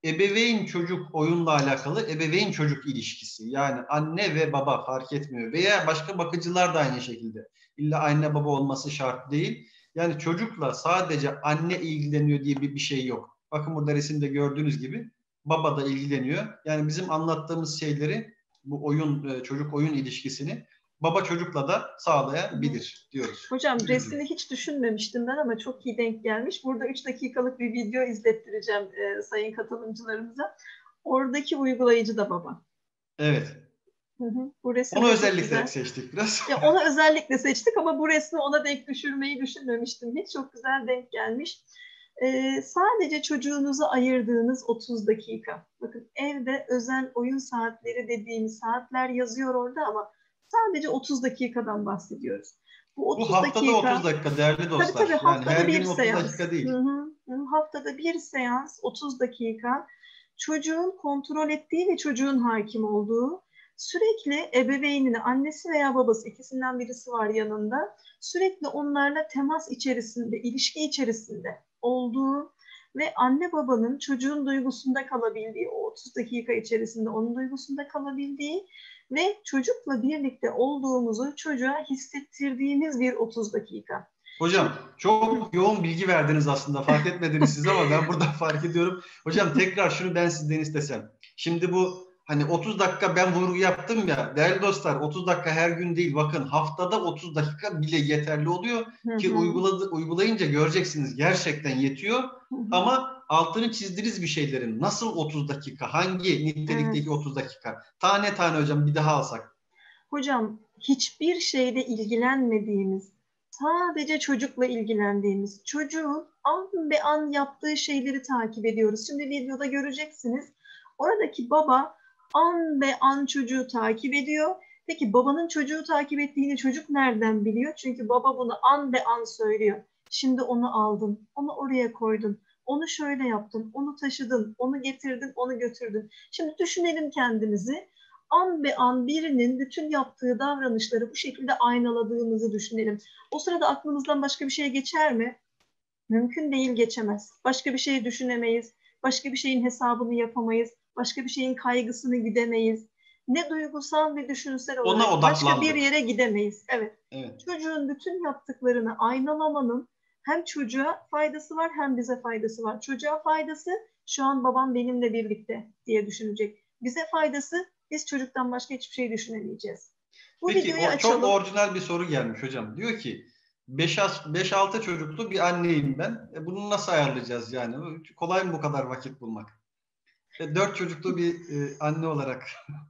Speaker 2: ebeveyn çocuk oyunla alakalı ebeveyn çocuk ilişkisi. Yani anne ve baba fark etmiyor. Veya başka bakıcılar da aynı şekilde. İlla anne baba olması şart değil. Yani çocukla sadece anne ilgileniyor diye bir, bir şey yok. Bakın burada resimde gördüğünüz gibi baba da ilgileniyor. Yani bizim anlattığımız şeyleri bu oyun e, çocuk oyun ilişkisini baba çocukla da sağlayabilir diyoruz.
Speaker 1: Hocam resmini hiç düşünmemiştim ben ama çok iyi denk gelmiş. Burada 3 dakikalık bir video izlettireceğim e, sayın katılımcılarımıza. Oradaki uygulayıcı da baba.
Speaker 2: Evet.
Speaker 1: Hı hı. Bu resim
Speaker 2: onu özellikle güzel. seçtik biraz.
Speaker 1: Ya onu özellikle seçtik ama bu resmi ona denk düşürmeyi düşünmemiştim. Hiç çok güzel denk gelmiş. Ee, sadece çocuğunuza ayırdığınız 30 dakika. Bakın evde özel oyun saatleri dediğimiz saatler yazıyor orada ama Sadece 30 dakikadan bahsediyoruz.
Speaker 2: Bu, 30 Bu haftada dakika, 30 dakika değerli dostlar. Tabii tabii haftada yani her bir gün 30 seans. dakika değil. Hı
Speaker 1: hı. Haftada bir seans 30 dakika çocuğun kontrol ettiği ve çocuğun hakim olduğu sürekli ebeveynini, annesi veya babası ikisinden birisi var yanında sürekli onlarla temas içerisinde, ilişki içerisinde olduğu ve anne babanın çocuğun duygusunda kalabildiği, o 30 dakika içerisinde onun duygusunda kalabildiği ve çocukla birlikte olduğumuzu çocuğa hissettirdiğimiz bir 30 dakika.
Speaker 2: Hocam çok yoğun bilgi verdiniz aslında fark etmediniz siz ama ben burada fark ediyorum. Hocam tekrar şunu ben sizden istesem. Şimdi bu hani 30 dakika ben vurgu yaptım ya değerli dostlar 30 dakika her gün değil bakın haftada 30 dakika bile yeterli oluyor ki uyguladı, uygulayınca göreceksiniz gerçekten yetiyor ama altını çizdiniz bir şeylerin nasıl 30 dakika hangi nitelikteki evet. 30 dakika tane tane hocam bir daha alsak
Speaker 1: hocam hiçbir şeyde ilgilenmediğimiz, sadece çocukla ilgilendiğimiz, çocuğun an be an yaptığı şeyleri takip ediyoruz. Şimdi videoda göreceksiniz. Oradaki baba an be an çocuğu takip ediyor. Peki babanın çocuğu takip ettiğini çocuk nereden biliyor? Çünkü baba bunu an be an söylüyor. Şimdi onu aldın, onu oraya koydun, onu şöyle yaptın, onu taşıdın, onu getirdin, onu götürdün. Şimdi düşünelim kendimizi. An be an birinin bütün yaptığı davranışları bu şekilde aynaladığımızı düşünelim. O sırada aklımızdan başka bir şey geçer mi? Mümkün değil geçemez. Başka bir şey düşünemeyiz. Başka bir şeyin hesabını yapamayız. Başka bir şeyin kaygısını gidemeyiz. Ne duygusal ne düşünsel olarak
Speaker 2: Ona
Speaker 1: başka bir yere gidemeyiz. Evet.
Speaker 2: Evet.
Speaker 1: Çocuğun bütün yaptıklarını aynalamanın hem çocuğa faydası var hem bize faydası var. Çocuğa faydası şu an babam benimle birlikte diye düşünecek. Bize faydası biz çocuktan başka hiçbir şey düşünemeyeceğiz. Bu
Speaker 2: Peki
Speaker 1: videoyu
Speaker 2: o
Speaker 1: açalım.
Speaker 2: çok orijinal bir soru gelmiş hocam. Diyor ki 5-6 çocuklu bir anneyim ben. E, bunu nasıl ayarlayacağız yani? Kolay mı bu kadar vakit bulmak? 4 çocuklu bir e, anne olarak.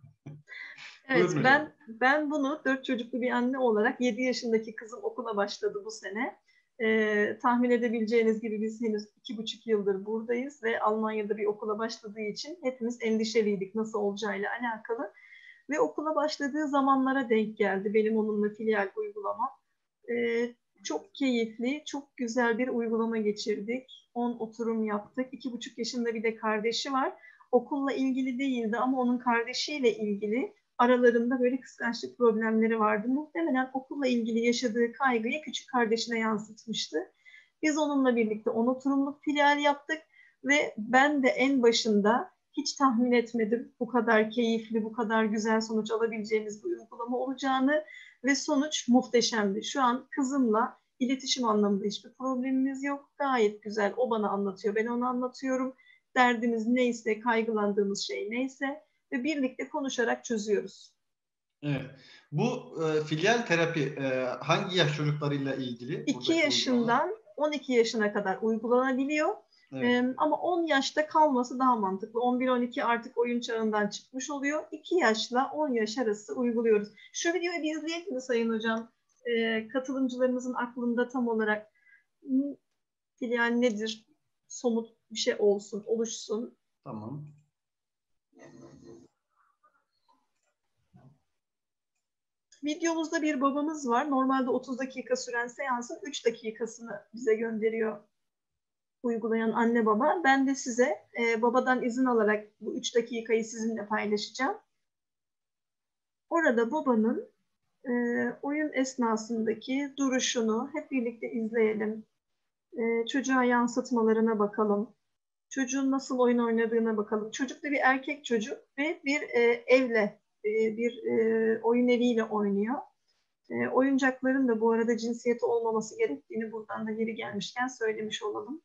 Speaker 1: Evet
Speaker 2: Buyurun
Speaker 1: ben
Speaker 2: hocam.
Speaker 1: ben bunu dört çocuklu bir anne olarak 7 yaşındaki kızım okula başladı bu sene. Ee, tahmin edebileceğiniz gibi biz henüz iki buçuk yıldır buradayız ve Almanya'da bir okula başladığı için hepimiz endişeliydik nasıl olacağıyla alakalı. Ve okula başladığı zamanlara denk geldi benim onunla filial uygulamam. Ee, çok keyifli, çok güzel bir uygulama geçirdik. 10 oturum yaptık. İki buçuk yaşında bir de kardeşi var. Okulla ilgili değildi ama onun kardeşiyle ilgili aralarında böyle kıskançlık problemleri vardı. Muhtemelen okulla ilgili yaşadığı kaygıyı küçük kardeşine yansıtmıştı. Biz onunla birlikte 10 oturumluk filial yaptık ve ben de en başında hiç tahmin etmedim bu kadar keyifli, bu kadar güzel sonuç alabileceğimiz bir uygulama olacağını ve sonuç muhteşemdi. Şu an kızımla iletişim anlamında hiçbir problemimiz yok. Gayet güzel. O bana anlatıyor, ben ona anlatıyorum. Derdimiz neyse, kaygılandığımız şey neyse ve birlikte konuşarak çözüyoruz.
Speaker 2: Evet. Bu e, filial terapi e, hangi yaş çocuklarıyla ilgili?
Speaker 1: 2
Speaker 2: buradaki
Speaker 1: yaşından 12 yaşına kadar uygulanabiliyor.
Speaker 2: Evet.
Speaker 1: Ee, ama 10 yaşta kalması daha mantıklı. 11-12 artık oyun çağından çıkmış oluyor. 2 yaşla 10 yaş arası uyguluyoruz. Şu videoyu bir izleyelim mi Sayın Hocam? Ee, katılımcılarımızın aklında tam olarak filial nedir? Somut bir şey olsun, oluşsun.
Speaker 2: Tamam.
Speaker 1: Videomuzda bir babamız var. Normalde 30 dakika süren seansın 3 dakikasını bize gönderiyor uygulayan anne baba. Ben de size e, babadan izin alarak bu 3 dakikayı sizinle paylaşacağım. Orada babanın e, oyun esnasındaki duruşunu hep birlikte izleyelim. E, çocuğa yansıtmalarına bakalım. Çocuğun nasıl oyun oynadığına bakalım. Çocuk da bir erkek çocuk ve bir e, evle e, bir e, oyun eviyle oynuyor. E, oyuncakların da bu arada cinsiyeti olmaması gerektiğini buradan da yeri gelmişken söylemiş olalım.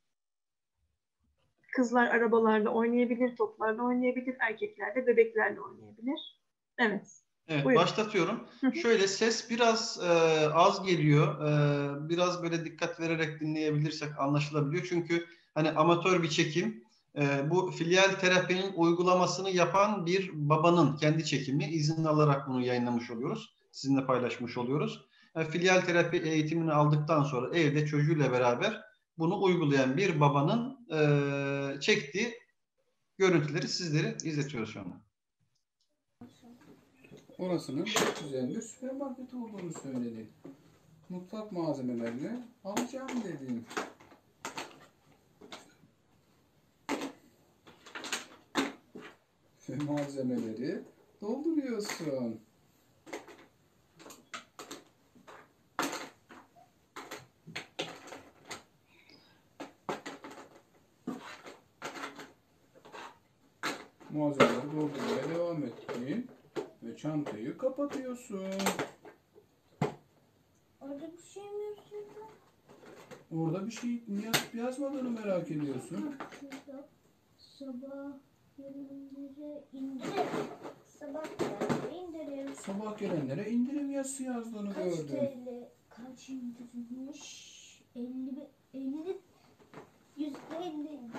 Speaker 1: Kızlar arabalarla oynayabilir, toplarla oynayabilir, erkekler de bebeklerle oynayabilir. Evet.
Speaker 2: Evet,
Speaker 1: Buyurun.
Speaker 2: başlatıyorum. Şöyle ses biraz e, az geliyor. E, biraz böyle dikkat vererek dinleyebilirsek anlaşılabiliyor. Çünkü hani amatör bir çekim. E, bu filial terapinin uygulamasını yapan bir babanın kendi çekimi. izin alarak bunu yayınlamış oluyoruz. Sizinle paylaşmış oluyoruz. E, filial terapi eğitimini aldıktan sonra evde çocuğuyla beraber bunu uygulayan bir babanın e, çektiği görüntüleri sizlere izletiyoruz şu anda.
Speaker 3: Orasının çok güzel bir süpermarket olduğunu söyledi. Mutfak malzemelerini alacağım dedim. Ve malzemeleri dolduruyorsun. Malzemeleri doldurmaya devam ettin. Ve çantayı kapatıyorsun.
Speaker 4: Orada bir şey mi yazıyordu?
Speaker 3: Orada bir şey yaz, yazmadığını merak ediyorsun.
Speaker 4: Sabah Sabah gelince indirim.
Speaker 3: Sabah gelenlere indirim yazısı yazdığını
Speaker 4: Kaç
Speaker 3: gördüm.
Speaker 4: TL? Kaç indirimmiş? 50 mi? 50 Yüzde 50 indirim.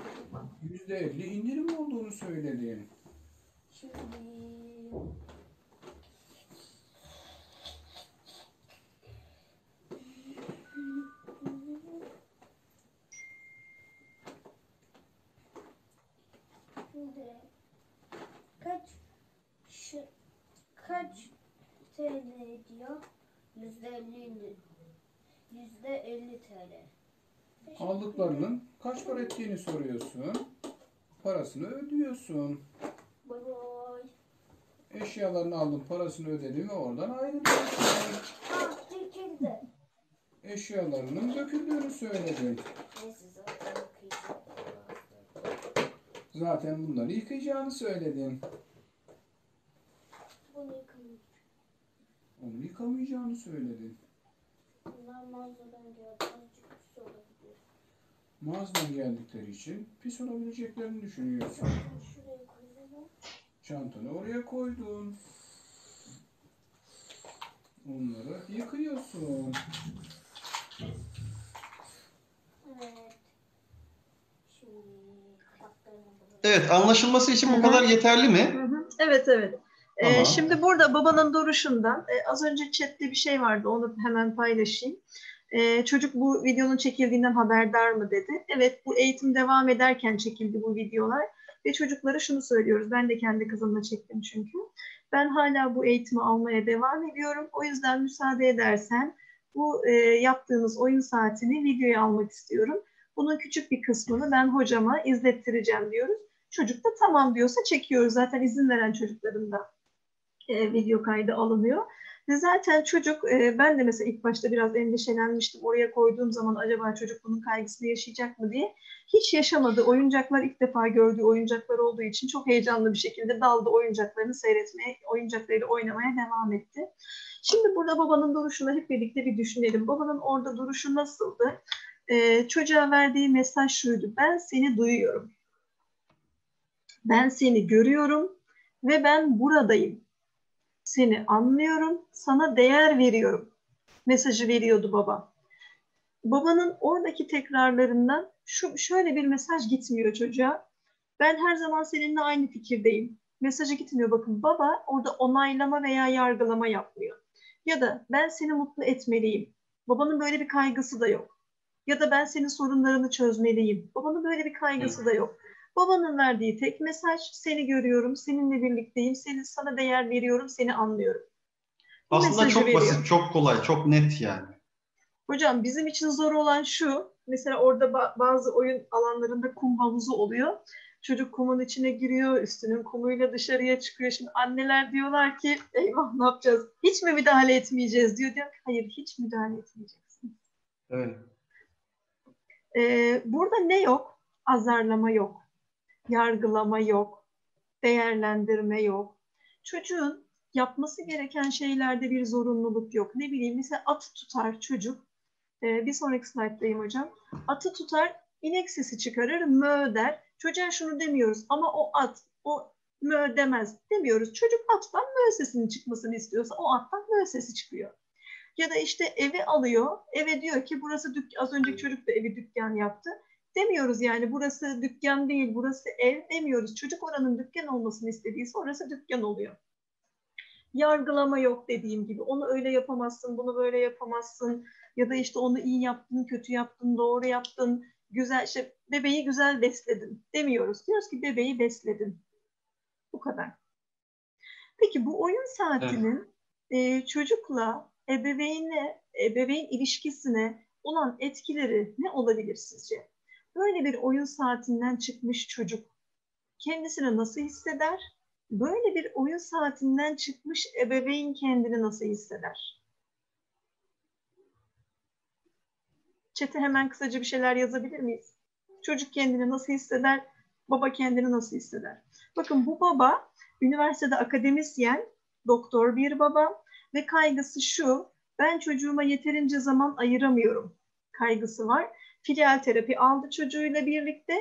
Speaker 3: Yüzde elli indirim olduğunu söyledin.
Speaker 4: Şimdi 150 TL.
Speaker 3: Aldıklarının kaç para ettiğini soruyorsun. Parasını ödüyorsun.
Speaker 4: Bay bay.
Speaker 3: Eşyalarını aldın, parasını ödedin ve oradan ayrılıyorsun.
Speaker 4: Ha, ah, döküldü.
Speaker 3: Eşyalarının döküldüğünü söyledin.
Speaker 4: Zaten.
Speaker 3: Zaten bunları yıkayacağını söyledin.
Speaker 4: Bunu yıkamayacağım.
Speaker 3: Onu yıkamayacağını söyledin.
Speaker 4: Mağazadan geldi. Azıcık pis olabilir.
Speaker 3: Mağazadan geldikleri için pis olabileceklerini düşünüyorsun.
Speaker 4: Bunu şuraya koyalım.
Speaker 3: Çantanı oraya koydun. Onları yıkıyorsun.
Speaker 4: Evet. Şimdi kapaklarını bulalım.
Speaker 2: Evet, anlaşılması için bu kadar yeterli mi?
Speaker 1: Hı hı. Evet evet. Ee, şimdi burada babanın duruşundan e, az önce chatte bir şey vardı onu hemen paylaşayım. Ee, çocuk bu videonun çekildiğinden haberdar mı dedi. Evet bu eğitim devam ederken çekildi bu videolar ve çocuklara şunu söylüyoruz. Ben de kendi kızımla çektim çünkü. Ben hala bu eğitimi almaya devam ediyorum. O yüzden müsaade edersen bu e, yaptığımız oyun saatini videoya almak istiyorum. Bunun küçük bir kısmını ben hocama izlettireceğim diyoruz. Çocuk da tamam diyorsa çekiyoruz. Zaten izin veren çocukların da e, video kaydı alınıyor. Ve zaten çocuk, e, ben de mesela ilk başta biraz endişelenmiştim. Oraya koyduğum zaman acaba çocuk bunun kaygısını yaşayacak mı diye. Hiç yaşamadı. Oyuncaklar ilk defa gördüğü oyuncaklar olduğu için çok heyecanlı bir şekilde daldı oyuncaklarını seyretmeye, oyuncaklarıyla oynamaya devam etti. Şimdi burada babanın duruşunu hep birlikte bir düşünelim. Babanın orada duruşu nasıldı? E, çocuğa verdiği mesaj şuydu. Ben seni duyuyorum. Ben seni görüyorum ve ben buradayım. Seni anlıyorum, sana değer veriyorum. Mesajı veriyordu baba. Babanın oradaki tekrarlarından şu şöyle bir mesaj gitmiyor çocuğa. Ben her zaman seninle aynı fikirdeyim. Mesajı gitmiyor. Bakın baba orada onaylama veya yargılama yapmıyor. Ya da ben seni mutlu etmeliyim. Babanın böyle bir kaygısı da yok. Ya da ben senin sorunlarını çözmeliyim. Babanın böyle bir kaygısı da yok. Babanın verdiği tek mesaj seni görüyorum, seninle birlikteyim, seni sana değer veriyorum, seni anlıyorum. Bu
Speaker 2: Aslında çok
Speaker 1: veriyor.
Speaker 2: basit, çok kolay, çok net yani.
Speaker 1: Hocam bizim için zor olan şu, mesela orada ba- bazı oyun alanlarında kum havuzu oluyor. Çocuk kumun içine giriyor, üstünün kumuyla dışarıya çıkıyor. Şimdi anneler diyorlar ki eyvah ne yapacağız? Hiç mi müdahale etmeyeceğiz diyor. Diyor ki hayır hiç müdahale etmeyeceksin.
Speaker 2: Evet.
Speaker 1: Ee, burada ne yok? Azarlama yok. Yargılama yok. Değerlendirme yok. Çocuğun yapması gereken şeylerde bir zorunluluk yok. Ne bileyim mesela atı tutar çocuk. Ee, bir sonraki slayttayım hocam. Atı tutar, inek sesi çıkarır, mö der. Çocuğa şunu demiyoruz ama o at, o mö demez demiyoruz. Çocuk attan mö sesinin çıkmasını istiyorsa o attan mö sesi çıkıyor. Ya da işte evi alıyor, eve diyor ki burası dük az önceki çocuk da evi dükkan yaptı. Demiyoruz yani burası dükkan değil, burası ev demiyoruz. Çocuk oranın dükkan olmasını istediyse orası dükkan oluyor. Yargılama yok dediğim gibi. Onu öyle yapamazsın, bunu böyle yapamazsın. Ya da işte onu iyi yaptın, kötü yaptın, doğru yaptın. Güzel, işte bebeği güzel besledin demiyoruz. Diyoruz ki bebeği besledin. Bu kadar. Peki bu oyun saatinin e, çocukla ebeveynle, ebeveyn ilişkisine olan etkileri ne olabilir sizce? Böyle bir oyun saatinden çıkmış çocuk kendisini nasıl hisseder? Böyle bir oyun saatinden çıkmış ebeveyn kendini nasıl hisseder? Çete hemen kısaca bir şeyler yazabilir miyiz? Çocuk kendini nasıl hisseder? Baba kendini nasıl hisseder? Bakın bu baba üniversitede akademisyen, doktor bir baba ve kaygısı şu, ben çocuğuma yeterince zaman ayıramıyorum kaygısı var. Filial terapi aldı çocuğuyla birlikte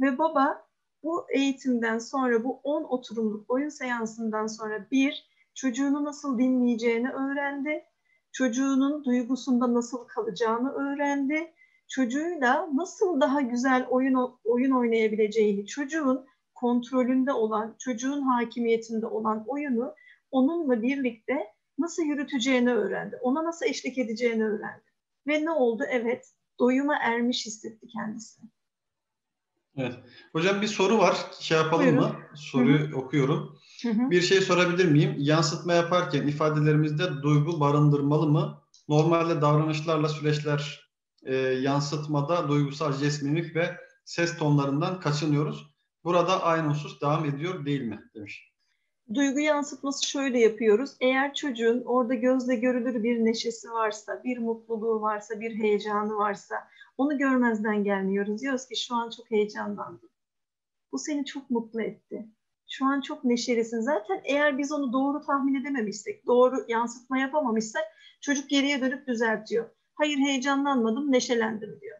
Speaker 1: ve baba bu eğitimden sonra bu 10 oturumluk oyun seansından sonra bir, çocuğunu nasıl dinleyeceğini öğrendi. Çocuğunun duygusunda nasıl kalacağını öğrendi. Çocuğuyla nasıl daha güzel oyun oyun oynayabileceğini, çocuğun kontrolünde olan, çocuğun hakimiyetinde olan oyunu onunla birlikte nasıl yürüteceğini öğrendi. Ona nasıl eşlik edeceğini öğrendi. Ve ne oldu? Evet, doyuma ermiş hissetti kendisini.
Speaker 2: Evet. Hocam bir soru var. Şey yapalım
Speaker 1: Buyurun.
Speaker 2: mı? Soruyu okuyorum.
Speaker 1: Hı hı.
Speaker 2: Bir şey sorabilir miyim? Yansıtma yaparken ifadelerimizde duygu barındırmalı mı? Normalde davranışlarla süreçler e, yansıtmada duygusal jest, mimik ve ses tonlarından kaçınıyoruz. Burada aynı husus devam ediyor değil mi? Demiş.
Speaker 1: Duygu yansıtması şöyle yapıyoruz. Eğer çocuğun orada gözle görülür bir neşesi varsa, bir mutluluğu varsa, bir heyecanı varsa onu görmezden gelmiyoruz. Diyoruz ki şu an çok heyecanlandım. Bu seni çok mutlu etti. Şu an çok neşelisin. Zaten eğer biz onu doğru tahmin edememişsek, doğru yansıtma yapamamışsak çocuk geriye dönüp düzeltiyor. Hayır heyecanlanmadım, neşelendim diyor.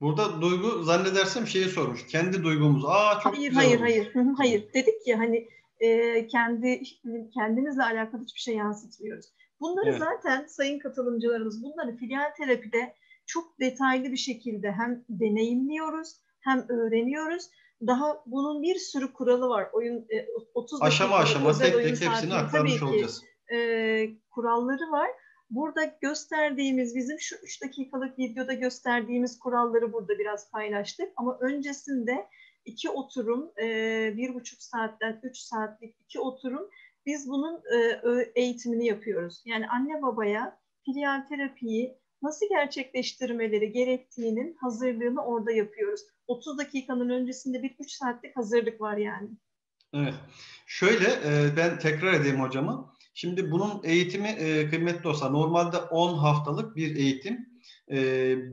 Speaker 2: Burada duygu zannedersem şeyi sormuş. Kendi duygumuz. Aa çok
Speaker 1: hayır,
Speaker 2: güzel
Speaker 1: hayır,
Speaker 2: olmuş.
Speaker 1: hayır, hı, hayır. Dedik ya hani e, kendi kendimizle alakalı hiçbir şey yansıtmıyoruz. Bunları
Speaker 2: Evet.
Speaker 1: zaten sayın katılımcılarımız bunları filial terapide çok detaylı bir şekilde hem deneyimliyoruz hem öğreniyoruz. Daha bunun bir sürü kuralı var. Oyun e, 30
Speaker 2: Aşama aşama tek tek hepsini aktarmış
Speaker 1: tabii ki,
Speaker 2: olacağız.
Speaker 1: e, kuralları var. Burada gösterdiğimiz bizim şu 3 dakikalık videoda gösterdiğimiz kuralları burada biraz paylaştık. Ama öncesinde iki oturum, e, bir buçuk saatten üç saatlik iki oturum biz bunun e, eğitimini yapıyoruz. Yani anne babaya filial terapiyi nasıl gerçekleştirmeleri gerektiğinin hazırlığını orada yapıyoruz. 30 dakikanın öncesinde bir 3 saatlik hazırlık var yani.
Speaker 2: Evet. Şöyle e, ben tekrar edeyim hocamı. Şimdi bunun eğitimi e, kıymetli olsa normalde 10 haftalık bir eğitim. E,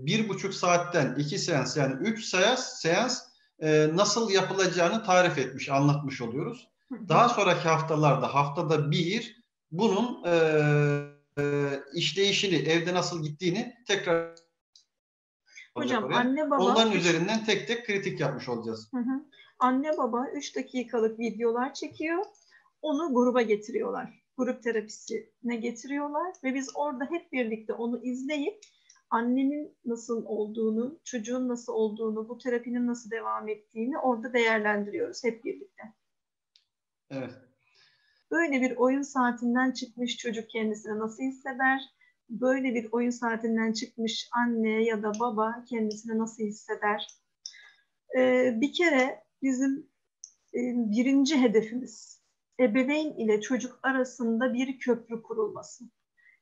Speaker 2: bir buçuk saatten iki seans yani üç seans, seans e, nasıl yapılacağını tarif etmiş, anlatmış oluyoruz. Daha sonraki haftalarda haftada bir bunun e, e, işleyişini, evde nasıl gittiğini tekrar
Speaker 1: Hocam
Speaker 2: oraya.
Speaker 1: anne baba
Speaker 2: Onların üzerinden tek tek kritik yapmış olacağız.
Speaker 1: Hı hı. Anne baba 3 dakikalık videolar çekiyor. Onu gruba getiriyorlar. Grup terapisine getiriyorlar ve biz orada hep birlikte onu izleyip annenin nasıl olduğunu, çocuğun nasıl olduğunu, bu terapinin nasıl devam ettiğini orada değerlendiriyoruz hep birlikte.
Speaker 2: Evet.
Speaker 1: Böyle bir oyun saatinden çıkmış çocuk kendisini nasıl hisseder? Böyle bir oyun saatinden çıkmış anne ya da baba kendisini nasıl hisseder? Ee, bir kere bizim e, birinci hedefimiz ebeveyn ile çocuk arasında bir köprü kurulması.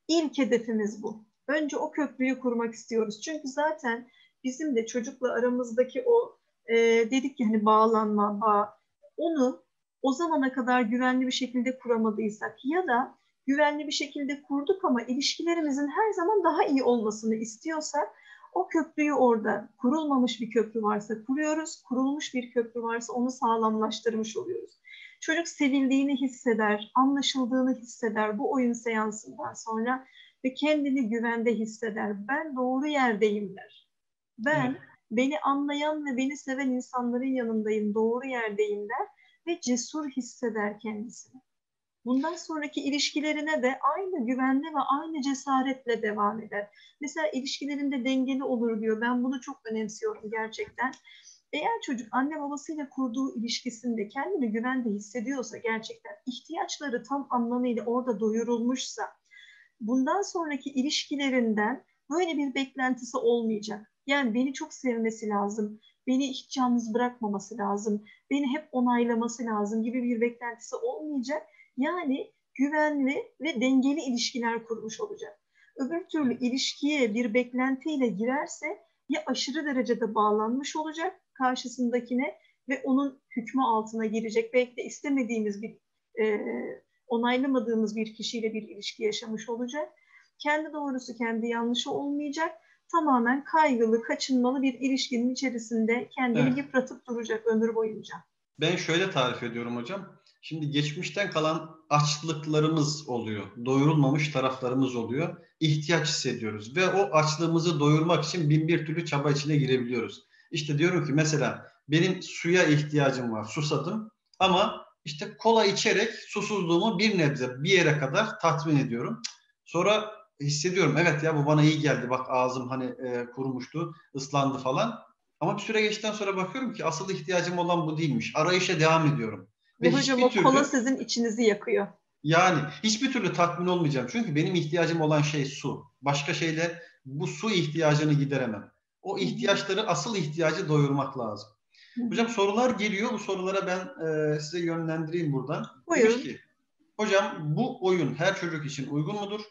Speaker 1: İlk hedefimiz bu. Önce o köprüyü kurmak istiyoruz. Çünkü zaten bizim de çocukla aramızdaki o e, dedik ya hani bağlanma, bağ, onu o zamana kadar güvenli bir şekilde kuramadıysak ya da güvenli bir şekilde kurduk ama ilişkilerimizin her zaman daha iyi olmasını istiyorsak o köprüyü orada kurulmamış bir köprü varsa kuruyoruz, kurulmuş bir köprü varsa onu sağlamlaştırmış oluyoruz. Çocuk sevildiğini hisseder, anlaşıldığını hisseder bu oyun seansından sonra ve kendini güvende hisseder. Ben doğru yerdeyim der. Ben
Speaker 2: Evet.
Speaker 1: beni anlayan ve beni seven insanların yanındayım, doğru yerdeyim der ve cesur hisseder kendisini. Bundan sonraki ilişkilerine de aynı güvenle ve aynı cesaretle devam eder. Mesela ilişkilerinde dengeli olur diyor. Ben bunu çok önemsiyorum gerçekten. Eğer çocuk anne babasıyla kurduğu ilişkisinde kendini güvende hissediyorsa gerçekten ihtiyaçları tam anlamıyla orada doyurulmuşsa bundan sonraki ilişkilerinden böyle bir beklentisi olmayacak. Yani beni çok sevmesi lazım, beni hiç yalnız bırakmaması lazım, beni hep onaylaması lazım gibi bir beklentisi olmayacak. Yani güvenli ve dengeli ilişkiler kurmuş olacak. Öbür türlü ilişkiye bir beklentiyle girerse ya aşırı derecede bağlanmış olacak karşısındakine ve onun hükmü altına girecek. Belki de istemediğimiz bir, e, onaylamadığımız bir kişiyle bir ilişki yaşamış olacak. Kendi doğrusu kendi yanlışı olmayacak. Tamamen kaygılı, kaçınmalı bir ilişkinin içerisinde kendini
Speaker 2: Evet.
Speaker 1: yıpratıp duracak ömür boyunca.
Speaker 2: Ben şöyle tarif ediyorum hocam. Şimdi geçmişten kalan açlıklarımız oluyor. Doyurulmamış taraflarımız oluyor. İhtiyaç hissediyoruz ve o açlığımızı doyurmak için bin bir türlü çaba içine girebiliyoruz. İşte diyorum ki mesela benim suya ihtiyacım var, susadım ama işte kola içerek susuzluğumu bir nebze bir yere kadar tatmin ediyorum. Sonra hissediyorum evet ya bu bana iyi geldi bak ağzım hani e, kurumuştu, ıslandı falan. Ama bir süre geçtikten sonra bakıyorum ki asıl ihtiyacım olan bu değilmiş. Arayışa devam ediyorum.
Speaker 1: Ve hocam o
Speaker 2: türlü-
Speaker 1: kola sizin içinizi yakıyor.
Speaker 2: yani hiçbir türlü tatmin olmayacağım. Çünkü benim ihtiyacım olan şey su. Başka şeyle bu su ihtiyacını gideremem. O ihtiyaçları asıl ihtiyacı doyurmak lazım. Hocam sorular geliyor. Bu sorulara ben e, size yönlendireyim buradan.
Speaker 1: Buyurun.
Speaker 2: Demiş ki, hocam bu oyun her çocuk için uygun mudur?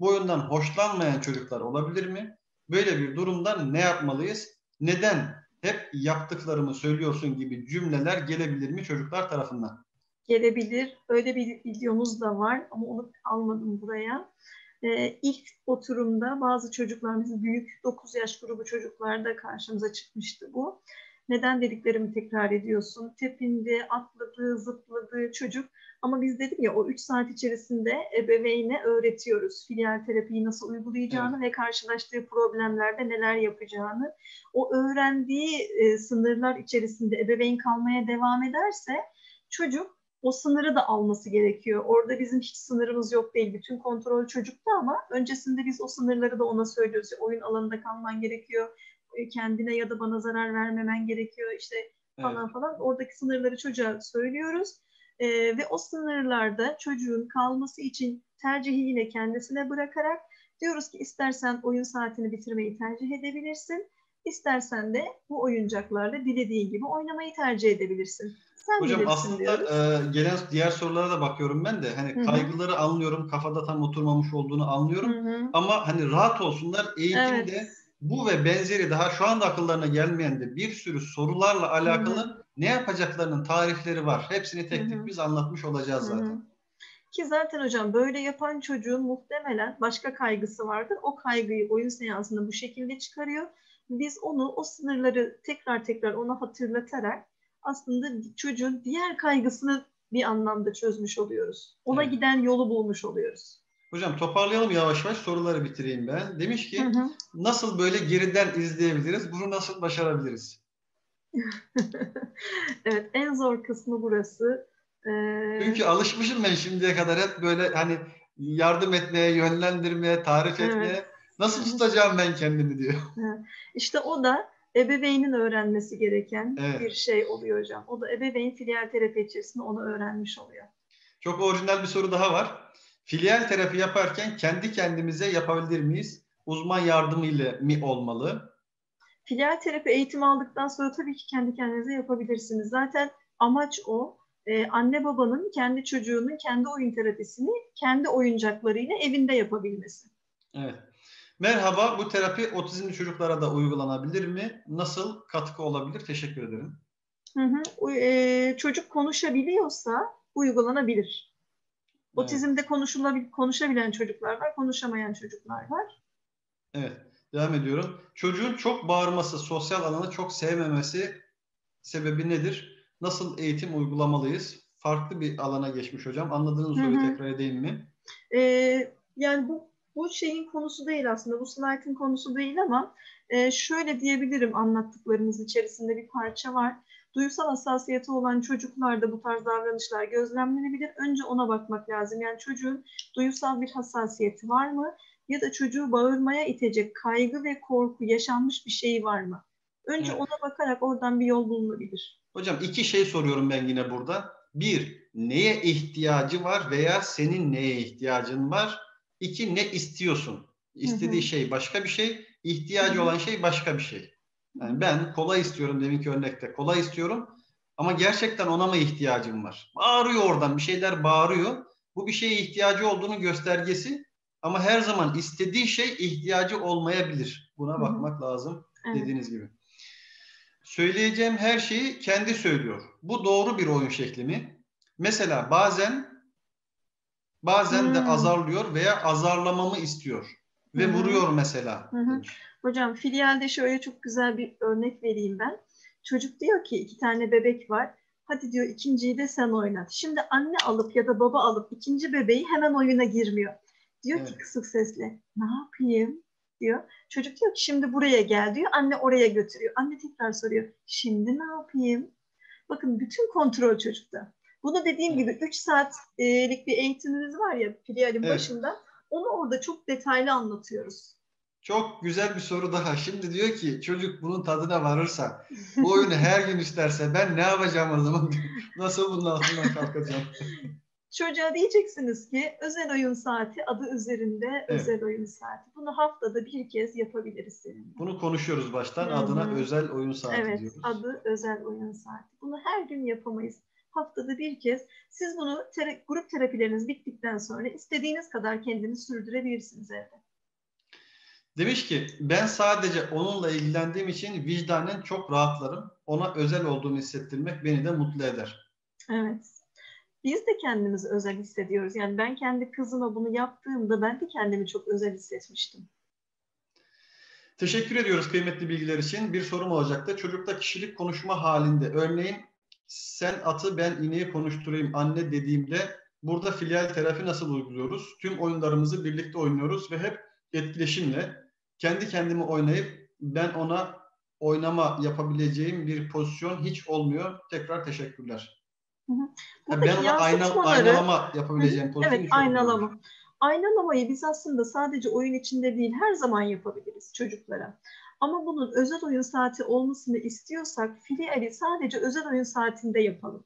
Speaker 2: Bu oyundan hoşlanmayan çocuklar olabilir mi? Böyle bir durumda ne yapmalıyız? Neden hep yaptıklarımı söylüyorsun gibi cümleler gelebilir mi çocuklar tarafından?
Speaker 1: Gelebilir. Öyle bir videomuz da var ama onu almadım buraya. Ee, ilk oturumda bazı çocuklarımız büyük 9 yaş grubu çocuklarda karşımıza çıkmıştı bu. Neden dediklerimi tekrar ediyorsun. Tepindi, atladı, zıpladı çocuk. Ama biz dedim ya o 3 saat içerisinde ebeveyne öğretiyoruz. Filial terapiyi nasıl uygulayacağını ve karşılaştığı problemlerde neler yapacağını. O öğrendiği e, sınırlar içerisinde ebeveyn kalmaya devam ederse çocuk o sınırı da alması gerekiyor. Orada bizim hiç sınırımız yok değil. Bütün kontrol çocukta ama öncesinde biz o sınırları da ona söylüyoruz. Oyun alanında kalman gerekiyor. E, Kendine ya da bana zarar vermemen gerekiyor. İşte falan
Speaker 2: Evet.
Speaker 1: falan. Oradaki sınırları çocuğa söylüyoruz. Ee, ve o sınırlarda çocuğun kalması için tercihi yine kendisine bırakarak diyoruz ki istersen oyun saatini bitirmeyi tercih edebilirsin. İstersen de bu oyuncaklarla dilediğin gibi oynamayı tercih edebilirsin. Sen
Speaker 2: Hocam aslında
Speaker 1: diyoruz.
Speaker 2: e, gelen diğer sorulara da bakıyorum ben de. Hani
Speaker 1: Hı hı.
Speaker 2: kaygıları anlıyorum, kafada tam oturmamış olduğunu anlıyorum.
Speaker 1: Hı hı.
Speaker 2: Ama hani rahat olsunlar. Eğitimde
Speaker 1: Evet.
Speaker 2: Bu ve benzeri daha şu anda akıllarına gelmeyen de bir sürü sorularla alakalı
Speaker 1: Hı
Speaker 2: ne yapacaklarının tarifleri var. Hepsini tek tek biz anlatmış olacağız zaten.
Speaker 1: Ki zaten hocam böyle yapan çocuğun muhtemelen başka kaygısı vardır. O kaygıyı oyun seansında bu şekilde çıkarıyor. Biz onu o sınırları tekrar tekrar ona hatırlatarak aslında çocuğun diğer kaygısını bir anlamda çözmüş oluyoruz. Ona
Speaker 2: Evet.
Speaker 1: giden yolu bulmuş oluyoruz.
Speaker 2: Hocam toparlayalım yavaş yavaş soruları bitireyim ben. Demiş ki
Speaker 1: Hı hı.
Speaker 2: nasıl böyle geriden izleyebiliriz? Bunu nasıl başarabiliriz?
Speaker 1: evet en zor kısmı burası. Ee,
Speaker 2: Çünkü alışmışım ben şimdiye kadar hep böyle hani yardım etmeye, yönlendirmeye, tarif
Speaker 1: Evet.
Speaker 2: etmeye. Nasıl tutacağım ben kendimi diyor.
Speaker 1: İşte o da ebeveynin öğrenmesi gereken
Speaker 2: Evet.
Speaker 1: bir şey oluyor hocam. O da ebeveyn filial terapi içerisinde onu öğrenmiş oluyor.
Speaker 2: Çok orijinal bir soru daha var. Filial terapi yaparken kendi kendimize yapabilir miyiz? Uzman yardımıyla mi olmalı?
Speaker 1: Filial terapi eğitimi aldıktan sonra tabii ki kendi kendinize yapabilirsiniz. Zaten amaç o. Ee, anne babanın kendi çocuğunun kendi oyun terapisini kendi oyuncaklarıyla evinde yapabilmesi.
Speaker 2: Evet. Merhaba, bu terapi otizmli çocuklara da uygulanabilir mi? Nasıl katkı olabilir? Teşekkür ederim.
Speaker 1: Hı hı. O, e, çocuk konuşabiliyorsa uygulanabilir. Otizmde konuşulabil konuşabilen çocuklar var, konuşamayan çocuklar var.
Speaker 2: Evet, devam ediyorum. Çocuğun çok bağırması, sosyal alanı çok sevmemesi sebebi nedir? Nasıl eğitim uygulamalıyız? Farklı bir alana geçmiş hocam. Anladığınız soruyu tekrar edeyim mi?
Speaker 1: Ee, yani bu bu şeyin konusu değil aslında, bu slaytın konusu değil ama e, şöyle diyebilirim anlattıklarımız içerisinde bir parça var. Duysal hassasiyeti olan çocuklarda bu tarz davranışlar gözlemlenebilir. Önce ona bakmak lazım. Yani çocuğun duysal bir hassasiyeti var mı? Ya da çocuğu bağırmaya itecek kaygı ve korku yaşanmış bir şey var mı? Önce
Speaker 2: Evet.
Speaker 1: ona bakarak oradan bir yol bulunabilir.
Speaker 2: Hocam iki şey soruyorum ben yine burada. Bir, neye ihtiyacı var veya senin neye ihtiyacın var? İki, ne istiyorsun? İstediği
Speaker 1: Hı hı.
Speaker 2: şey başka bir şey, ihtiyacı
Speaker 1: Hı hı.
Speaker 2: olan şey başka bir şey. Yani ben kola istiyorum deminki örnekte. Kola istiyorum ama gerçekten ona mı ihtiyacım var? Bağırıyor oradan bir şeyler bağırıyor. Bu bir şeye ihtiyacı olduğunu göstergesi ama her zaman istediği şey ihtiyacı olmayabilir. Buna bakmak lazım
Speaker 1: Evet.
Speaker 2: dediğiniz gibi. Söyleyeceğim her şeyi kendi söylüyor. Bu doğru bir oyun şekli mi? Mesela bazen bazen de
Speaker 1: Hmm.
Speaker 2: azarlıyor veya azarlamamı istiyor ve vuruyor mesela.
Speaker 1: Hı hı.
Speaker 2: demiş.
Speaker 1: Hocam filialde şöyle çok güzel bir örnek vereyim ben. Çocuk diyor ki iki tane bebek var. Hadi diyor ikinciyi de sen oynat. Şimdi anne alıp ya da baba alıp ikinci bebeği hemen oyuna girmiyor. Diyor ki
Speaker 2: Evet.
Speaker 1: kısık sesle ne yapayım diyor. Çocuk diyor ki şimdi buraya gel diyor. Anne oraya götürüyor. Anne tekrar soruyor. Şimdi ne yapayım? Bakın bütün kontrol çocukta. Bunu dediğim
Speaker 2: Evet.
Speaker 1: gibi 3 saatlik bir eğitimimiz var ya filialin
Speaker 2: Evet.
Speaker 1: başında. Onu orada çok detaylı anlatıyoruz.
Speaker 2: Çok güzel bir soru daha. Şimdi diyor ki çocuk bunun tadına varırsa, bu oyunu her gün isterse ben ne yapacağım o zaman? Nasıl bunun altından kalkacağım?
Speaker 1: Çocuğa diyeceksiniz ki özel oyun saati adı üzerinde
Speaker 2: Evet.
Speaker 1: özel oyun saati. Bunu haftada bir kez yapabiliriz seninle.
Speaker 2: Bunu konuşuyoruz baştan. Adına özel oyun saati
Speaker 1: Evet,
Speaker 2: diyoruz.
Speaker 1: adı özel oyun saati. Bunu her gün yapamayız. Haftada bir kez. Siz bunu tera- grup terapileriniz bittikten sonra istediğiniz kadar kendiniz sürdürebilirsiniz evde.
Speaker 2: Demiş ki ben sadece onunla ilgilendiğim için vicdanen çok rahatlarım. Ona özel olduğumu hissettirmek beni de mutlu eder.
Speaker 1: Evet. Biz de kendimizi özel hissediyoruz. Yani ben kendi kızıma bunu yaptığımda ben de kendimi çok özel hissetmiştim.
Speaker 2: Teşekkür ediyoruz kıymetli bilgiler için. Bir sorum olacaktı. Çocukta kişilik konuşma halinde örneğin sen atı ben ineği konuşturayım anne dediğimde burada filial terapi nasıl uyguluyoruz? Tüm oyunlarımızı birlikte oynuyoruz ve hep etkileşimle kendi kendime oynayıp ben ona oynama yapabileceğim bir pozisyon hiç olmuyor. Tekrar teşekkürler.
Speaker 1: Hı hı.
Speaker 2: Ben ona ayna, aynalama yapabileceğim pozisyon
Speaker 1: Evet,
Speaker 2: hiç olmuyor.
Speaker 1: aynalama. Aynalamayı biz aslında sadece oyun içinde değil, her zaman yapabiliriz çocuklara. Ama bunun özel oyun saati olmasını istiyorsak filiali sadece özel oyun saatinde yapalım.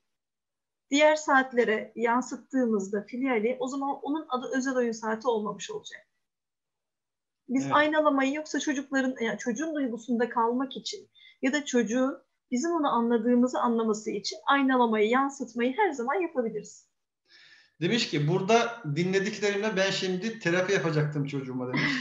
Speaker 1: Diğer saatlere yansıttığımızda filiali o zaman onun adı özel oyun saati olmamış olacak. Biz
Speaker 2: Evet.
Speaker 1: aynalamayı yoksa çocukların yani çocuğun duygusunda kalmak için ya da çocuğun bizim onu anladığımızı anlaması için aynalamayı, yansıtmayı her zaman yapabiliriz.
Speaker 2: Demiş ki burada dinlediklerimle ben şimdi terapi yapacaktım çocuğuma demiş.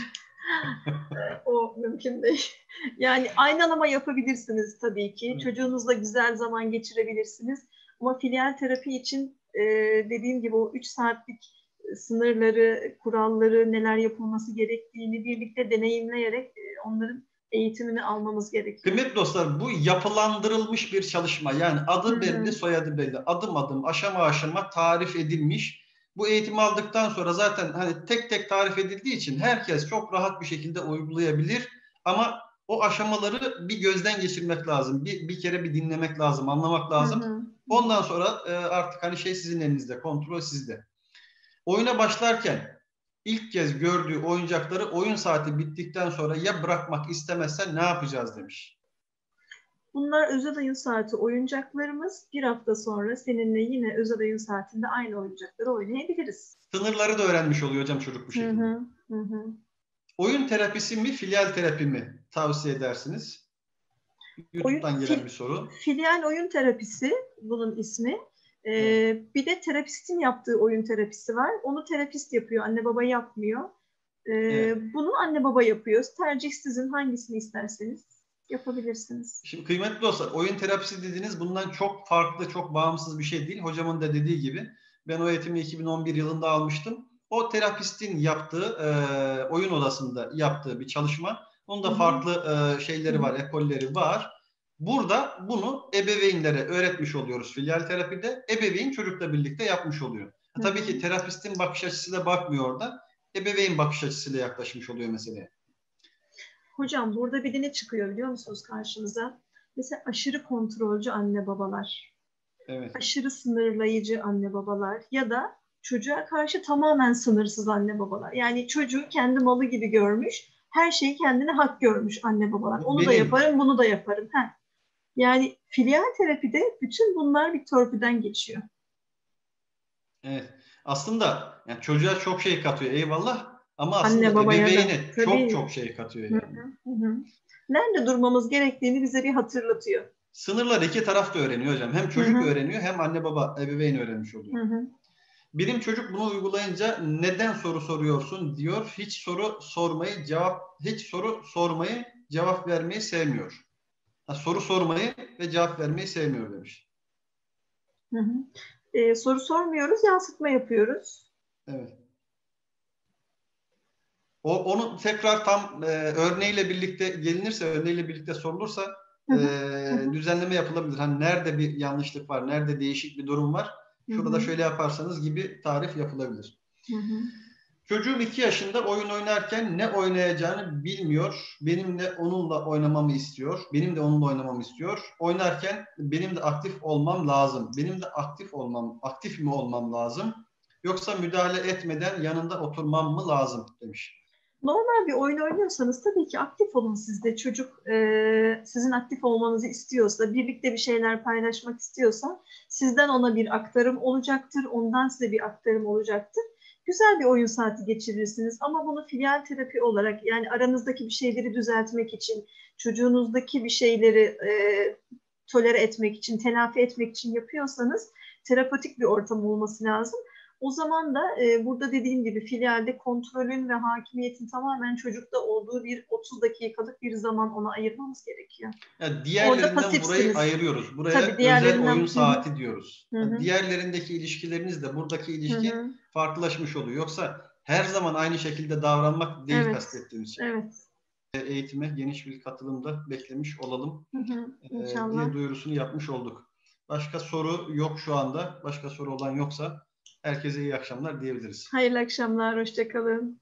Speaker 1: O mümkün değil. Yani aynalama yapabilirsiniz tabii ki.
Speaker 2: Evet.
Speaker 1: Çocuğunuzla güzel zaman geçirebilirsiniz. Ama filial terapi için e, dediğim gibi o 3 saatlik sınırları, kuralları, neler yapılması gerektiğini birlikte deneyimleyerek e, onların eğitimini almamız gerekiyor.
Speaker 2: Kıymetli dostlar bu yapılandırılmış bir çalışma. Yani
Speaker 1: Hı
Speaker 2: adı
Speaker 1: hı.
Speaker 2: belli, soyadı belli. Adım adım, aşama aşama tarif edilmiş. Bu eğitimi aldıktan sonra zaten hani tek tek tarif edildiği için herkes çok rahat bir şekilde uygulayabilir. Ama o aşamaları bir gözden geçirmek lazım. Bir, bir kere bir dinlemek lazım, anlamak lazım.
Speaker 1: Hı hı.
Speaker 2: Ondan sonra e, artık hani şey sizin elinizde, kontrol sizde. Oyuna başlarken ilk kez gördüğü oyuncakları oyun saati bittikten sonra ya bırakmak istemezse ne yapacağız demiş.
Speaker 1: Bunlar özel oyun saati oyuncaklarımız. Bir hafta sonra seninle yine özel oyun saatinde aynı oyuncakları oynayabiliriz.
Speaker 2: Sınırları da öğrenmiş oluyor hocam çocuk bu şekilde.
Speaker 1: hı, hı hı.
Speaker 2: Oyun terapisi mi, filial terapi mi tavsiye edersiniz? YouTube'dan
Speaker 1: Oyun-
Speaker 2: gelen bir soru.
Speaker 1: Filial oyun terapisi bunun ismi. Ee, Bir de terapistin yaptığı oyun terapisi var. Onu terapist yapıyor, anne baba yapmıyor. Ee,
Speaker 2: Evet.
Speaker 1: Bunu anne baba yapıyor. Tercih sizin hangisini isterseniz yapabilirsiniz.
Speaker 2: Şimdi kıymetli dostlar, oyun terapisi dediğiniz bundan çok farklı, çok bağımsız bir şey değil. Hocamın da dediği gibi ben o eğitimi 2011 yılında almıştım. O terapistin yaptığı, e, oyun odasında yaptığı bir çalışma. Onun da farklı e, şeyleri var, ekolleri var. Burada bunu ebeveynlere öğretmiş oluyoruz filial terapide. Ebeveyn çocukla birlikte yapmış oluyor.
Speaker 1: Hı
Speaker 2: Tabii ki terapistin bakış açısıyla bakmıyor orada. Ebeveyn bakış açısıyla yaklaşmış oluyor meseleye.
Speaker 1: Hocam burada bir de ne çıkıyor biliyor musunuz karşınıza? Mesela aşırı kontrolcü anne babalar,
Speaker 2: Evet.
Speaker 1: aşırı sınırlayıcı anne babalar ya da çocuğa karşı tamamen sınırsız anne babalar. Yani çocuğu kendi malı gibi görmüş, her şeyi kendine hak görmüş anne babalar. Onu da
Speaker 2: Benim.
Speaker 1: yaparım, bunu da yaparım. Heh. Yani filial terapide bütün bunlar bir törpüden geçiyor.
Speaker 2: Evet. Aslında yani çocuğa çok şey katıyor eyvallah ama
Speaker 1: Anne,
Speaker 2: aslında
Speaker 1: babaya da.
Speaker 2: ebeveyne
Speaker 1: Tabii.
Speaker 2: çok çok şey katıyor yani.
Speaker 1: hı, hı hı. Nerede durmamız gerektiğini bize bir hatırlatıyor.
Speaker 2: Sınırları iki taraf da öğreniyor hocam. Hem çocuk
Speaker 1: Hı hı.
Speaker 2: öğreniyor hem anne baba ebeveyn öğrenmiş oluyor.
Speaker 1: hı.
Speaker 2: Benim çocuk bunu uygulayınca neden soru soruyorsun diyor. Hiç soru sormayı cevap hiç soru sormayı cevap vermeyi sevmiyor. Ha, soru sormayı ve cevap vermeyi sevmiyor demiş.
Speaker 1: Hı hı. Ee, soru sormuyoruz, yansıtma yapıyoruz.
Speaker 2: Evet. O onu tekrar tam e, örneğiyle birlikte gelinirse, örneğiyle birlikte sorulursa e, düzenleme yapılabilir. Hani nerede bir yanlışlık var, nerede değişik bir durum var. Şurada
Speaker 1: Hı hı.
Speaker 2: şöyle yaparsanız gibi tarif yapılabilir.
Speaker 1: Hı hı.
Speaker 2: Çocuğum iki yaşında oyun oynarken ne oynayacağını bilmiyor. Benimle onunla oynamamı istiyor. Benim de onunla oynamamı istiyor. Oynarken benim de aktif olmam lazım. Benim de aktif olmam, aktif mi olmam lazım? Yoksa müdahale etmeden yanında oturmam mı lazım demiş.
Speaker 1: Normal bir oyun oynuyorsanız tabii ki aktif olun siz de. Çocuk e, sizin aktif olmanızı istiyorsa, birlikte bir şeyler paylaşmak istiyorsa sizden ona bir aktarım olacaktır, ondan size bir aktarım olacaktır. Güzel bir oyun saati geçirirsiniz ama bunu filial terapi olarak yani aranızdaki bir şeyleri düzeltmek için, çocuğunuzdaki bir şeyleri e, tolere etmek için, telafi etmek için yapıyorsanız terapatik bir ortam olması lazım. O zaman da e, burada dediğim gibi filialde kontrolün ve hakimiyetin tamamen çocukta olduğu bir 30 dakikalık bir zaman ona ayırmamız gerekiyor.
Speaker 2: Yani diğerlerinden burayı ayırıyoruz. Buraya
Speaker 1: Tabii,
Speaker 2: özel oyun saati diyoruz.
Speaker 1: Hı hı.
Speaker 2: Diğerlerindeki ilişkilerinizle buradaki ilişki
Speaker 1: Hı hı.
Speaker 2: farklılaşmış oluyor. Yoksa her zaman aynı şekilde davranmak değil
Speaker 1: Evet.
Speaker 2: kastettiğimiz şey.
Speaker 1: Evet.
Speaker 2: Eğitime geniş bir katılımda beklemiş olalım.
Speaker 1: Hı hı.
Speaker 2: Ee,
Speaker 1: İnşallah.
Speaker 2: diye duyurusunu yapmış olduk. Başka soru yok şu anda. Başka soru olan yoksa herkese iyi akşamlar diyebiliriz.
Speaker 1: Hayırlı akşamlar, hoşçakalın.